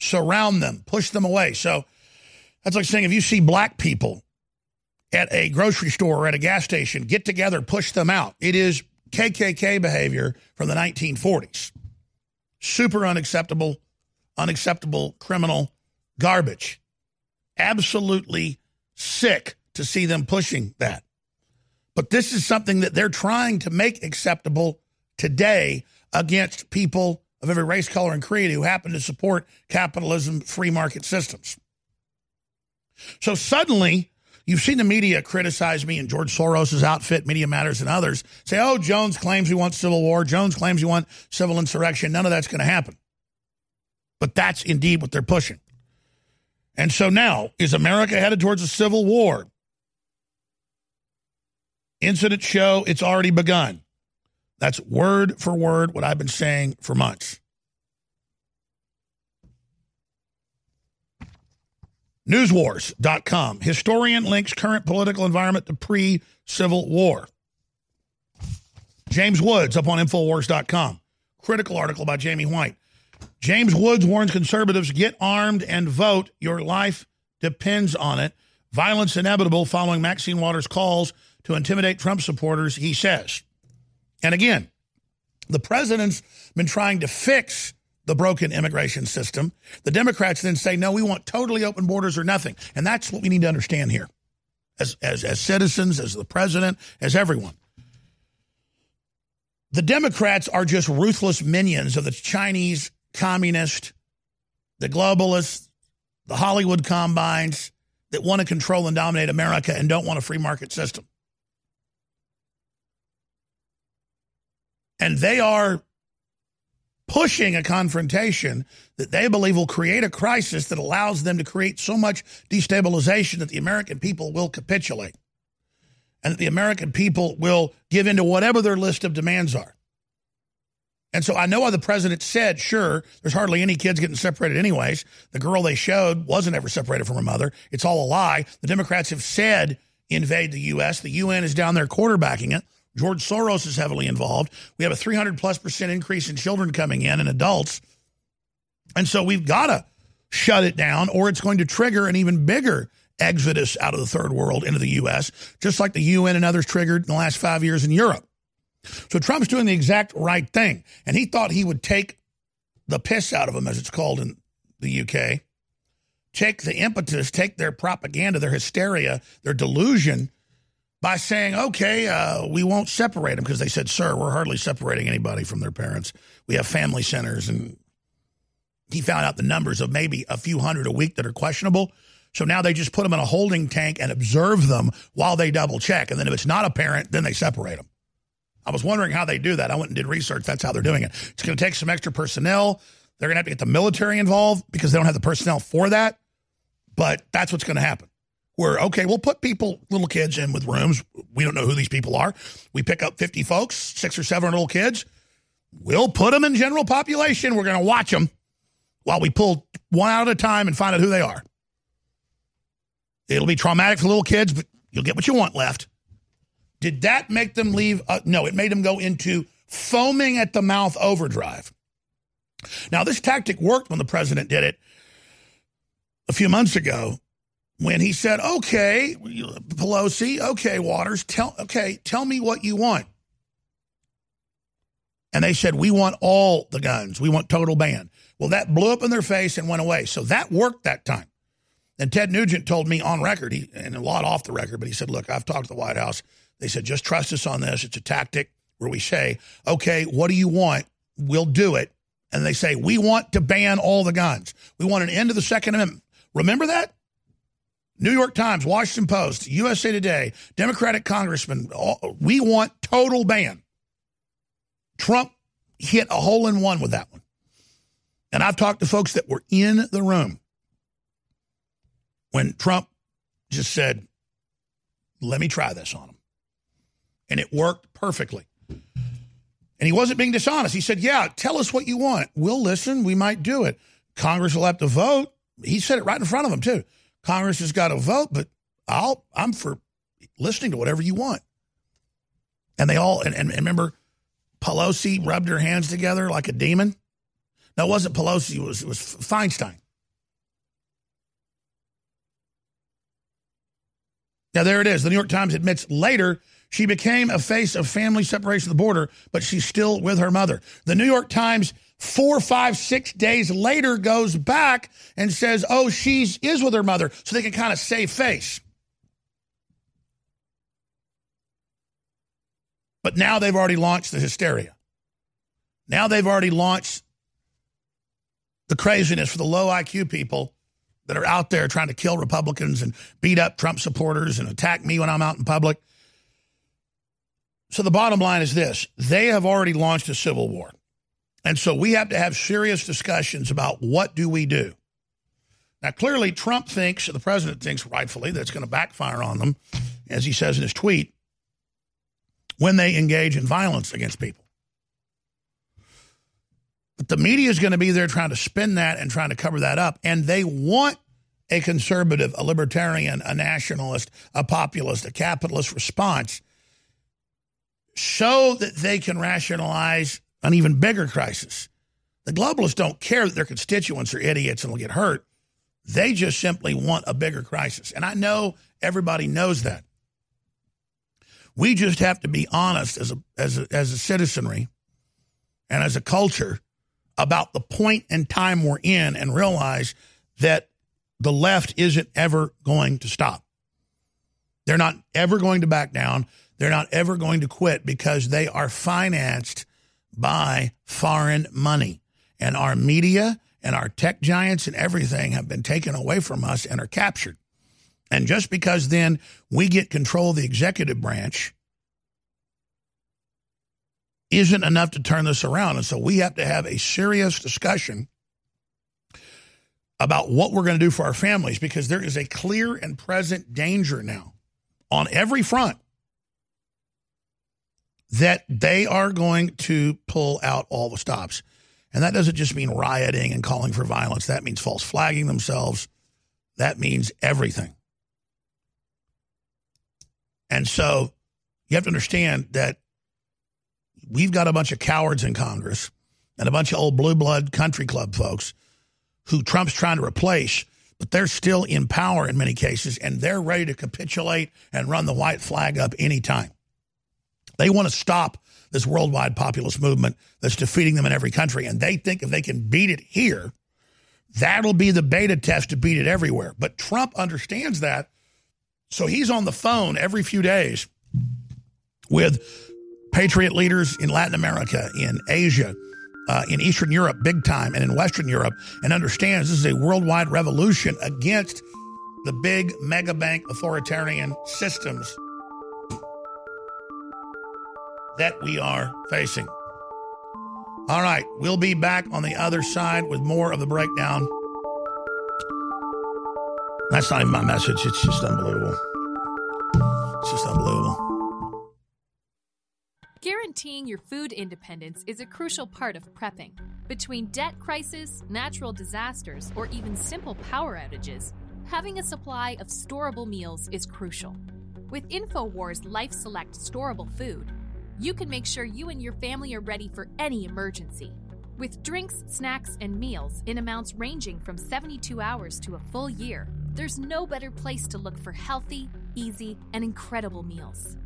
surround them, push them away. So that's like saying if you see black people at a grocery store or at a gas station, get together, push them out. It is KKK behavior from the 1940s. Super unacceptable, unacceptable criminal garbage. Absolutely sick to see them pushing that. But this is something that they're trying to make acceptable today against people of every race, color, and creed who happen to support capitalism, free market systems. So suddenly, you've seen the media criticize me and George Soros' outfit, Media Matters, and others say, oh, Jones claims we want civil war. Jones claims we want civil insurrection. None of that's going to happen. But that's indeed what they're pushing. And so now, is America headed towards a civil war? Incidents show it's already begun. That's word for word what I've been saying for months. Newswars.com. Historian links current political environment to pre Civil War. James Woods up on Infowars.com. Critical article by Jamie White. James Woods warns conservatives get armed and vote. Your life depends on it. Violence inevitable following Maxine Waters' calls to intimidate Trump supporters, he says. And again, the president's been trying to fix the broken immigration system. The Democrats then say, no, we want totally open borders or nothing. And that's what we need to understand here as, as, as citizens, as the president, as everyone. The Democrats are just ruthless minions of the Chinese communist, the globalists, the Hollywood combines that want to control and dominate America and don't want a free market system. And they are pushing a confrontation that they believe will create a crisis that allows them to create so much destabilization that the American people will capitulate and that the American people will give in to whatever their list of demands are. And so I know why the president said, sure, there's hardly any kids getting separated anyways. The girl they showed wasn't ever separated from her mother. It's all a lie. The Democrats have said invade the U.S. The UN is down there quarterbacking it. George Soros is heavily involved. We have a 300 plus percent increase in children coming in and adults. And so we've got to shut it down or it's going to trigger an even bigger exodus out of the third world into the U.S., just like the UN and others triggered in the last five years in Europe. So Trump's doing the exact right thing. And he thought he would take the piss out of them, as it's called in the UK, take the impetus, take their propaganda, their hysteria, their delusion by saying, okay, uh, we won't separate them because they said, sir, we're hardly separating anybody from their parents. We have family centers. And he found out the numbers of maybe a few hundred a week that are questionable. So now they just put them in a holding tank and observe them while they double check. And then if it's not apparent, then they separate them. I was wondering how they do that. I went and did research. That's how they're doing it. It's going to take some extra personnel. They're going to have to get the military involved because they don't have the personnel for that. But that's what's going to happen. Where, okay, we'll put people, little kids in with rooms. We don't know who these people are. We pick up 50 folks, six or seven little kids. We'll put them in general population. We're going to watch them while we pull one out at a time and find out who they are. It'll be traumatic for little kids, but you'll get what you want left. Did that make them leave? Uh, no, it made them go into foaming at the mouth overdrive. Now, this tactic worked when the president did it a few months ago when he said, okay, Pelosi, okay, Waters, tell, okay, tell me what you want. And they said, we want all the guns. We want total ban. Well, that blew up in their face and went away. So that worked that time. And Ted Nugent told me on record, he, and a lot off the record, but he said, look, I've talked to the White House. They said, just trust us on this. It's a tactic where we say, okay, what do you want? We'll do it. And they say, we want to ban all the guns. We want an end to the Second Amendment. Remember that? New York Times, Washington Post, USA Today, Democratic congressman, we want total ban. Trump hit a hole in one with that one. And I've talked to folks that were in the room when Trump just said, let me try this on him and it worked perfectly. And he wasn't being dishonest. He said, Yeah, tell us what you want. We'll listen. We might do it. Congress will have to vote. He said it right in front of them, too. Congress has got to vote, but I'll, I'm for listening to whatever you want. And they all, and, and remember, Pelosi rubbed her hands together like a demon. No, it wasn't Pelosi, it was, it was Feinstein. Now, there it is. The New York Times admits later she became a face of family separation of the border, but she's still with her mother. The New York Times four, five, six days later goes back and says, oh, she's is with her mother, so they can kind of save face. But now they've already launched the hysteria. Now they've already launched the craziness for the low IQ people that are out there trying to kill Republicans and beat up Trump supporters and attack me when I'm out in public. So the bottom line is this they have already launched a civil war. And so we have to have serious discussions about what do we do. Now, clearly, Trump thinks, the president thinks rightfully, that it's going to backfire on them, as he says in his tweet, when they engage in violence against people. But the media is going to be there trying to spin that and trying to cover that up. And they want a conservative, a libertarian, a nationalist, a populist, a capitalist response so that they can rationalize an even bigger crisis. The globalists don't care that their constituents are idiots and will get hurt. They just simply want a bigger crisis. And I know everybody knows that. We just have to be honest as a, as a, as a citizenry and as a culture about the point in time we're in and realize that the left isn't ever going to stop. They're not ever going to back down. They're not ever going to quit because they are financed by foreign money. And our media and our tech giants and everything have been taken away from us and are captured. And just because then we get control of the executive branch isn't enough to turn this around. And so we have to have a serious discussion about what we're going to do for our families because there is a clear and present danger now on every front that they are going to pull out all the stops. And that doesn't just mean rioting and calling for violence. That means false flagging themselves. That means everything. And so you have to understand that we've got a bunch of cowards in Congress and a bunch of old blue blood country club folks who Trump's trying to replace, but they're still in power in many cases, and they're ready to capitulate and run the white flag up anytime. They want to stop this worldwide populist movement that's defeating them in every country, and they think if they can beat it here, that'll be the beta test to beat it everywhere. But Trump understands that, so he's on the phone every few days with patriot leaders in Latin America, in Asia, uh, in Eastern Europe, big time, and in Western Europe, and understands this is a worldwide revolution against the big mega bank authoritarian systems that we are facing. All right, we'll be back on the other side with more of the breakdown. That's not even my message. It's just unbelievable. It's just unbelievable. Guaranteeing your food independence is a crucial part of prepping. Between debt crisis, natural disasters, or even simple power outages, having a supply of storable meals is crucial. With InfoWars Life Select storable food, you can make sure you and your family are ready for any emergency. With drinks, snacks, and meals in amounts ranging from 72 hours to a full year, there's no better place to look for healthy, easy, and incredible meals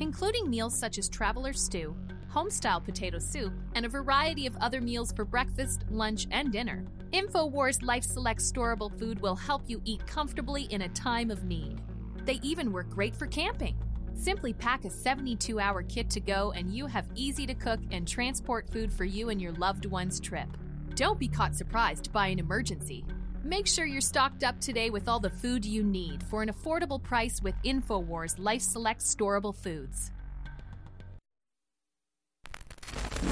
including meals such as traveler stew, homestyle potato soup, and a variety of other meals for breakfast, lunch, and dinner. InfoWars Life Select storable food will help you eat comfortably in a time of need. They even work great for camping. Simply pack a 72 hour kit to go, and you have easy to cook and transport food for you and your loved one's trip. Don't be caught surprised by an emergency. Make sure you're stocked up today with all the food you need for an affordable price with InfoWars Life Select Storable Foods.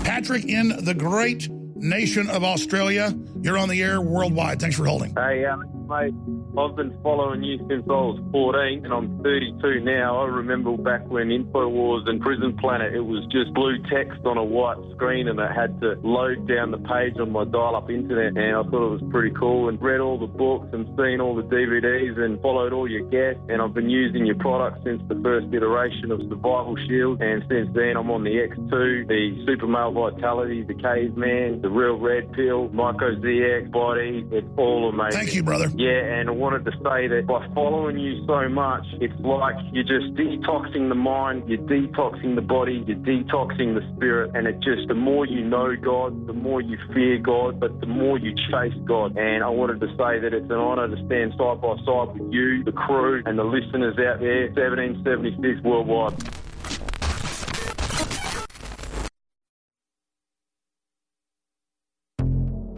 Patrick in the great nation of Australia. You're on the air worldwide. Thanks for holding. Hey, Alex, mate. I've been following you since I was 14 and I'm 32 now. I remember back when InfoWars and Prison Planet, it was just blue text on a white screen and I had to load down the page on my dial-up internet and I thought it was pretty cool and read all the books and seen all the DVDs and followed all your guests and I've been using your product since the first iteration of Survival Shield and since then I'm on the X2, the Super Male Vitality, the Caveman, the Real Red Pill, Myco ZX, Bodi. It's all amazing. Thank you, brother. Yeah, and I wanted to say that by following you so much, it's like you're just detoxing the mind, you're detoxing the body, you're detoxing the spirit, and it just, the more you know God, the more you fear God, but the more you chase God. And I wanted to say that it's an honour to stand side by side with you, the crew, and the listeners out there, 1776 worldwide.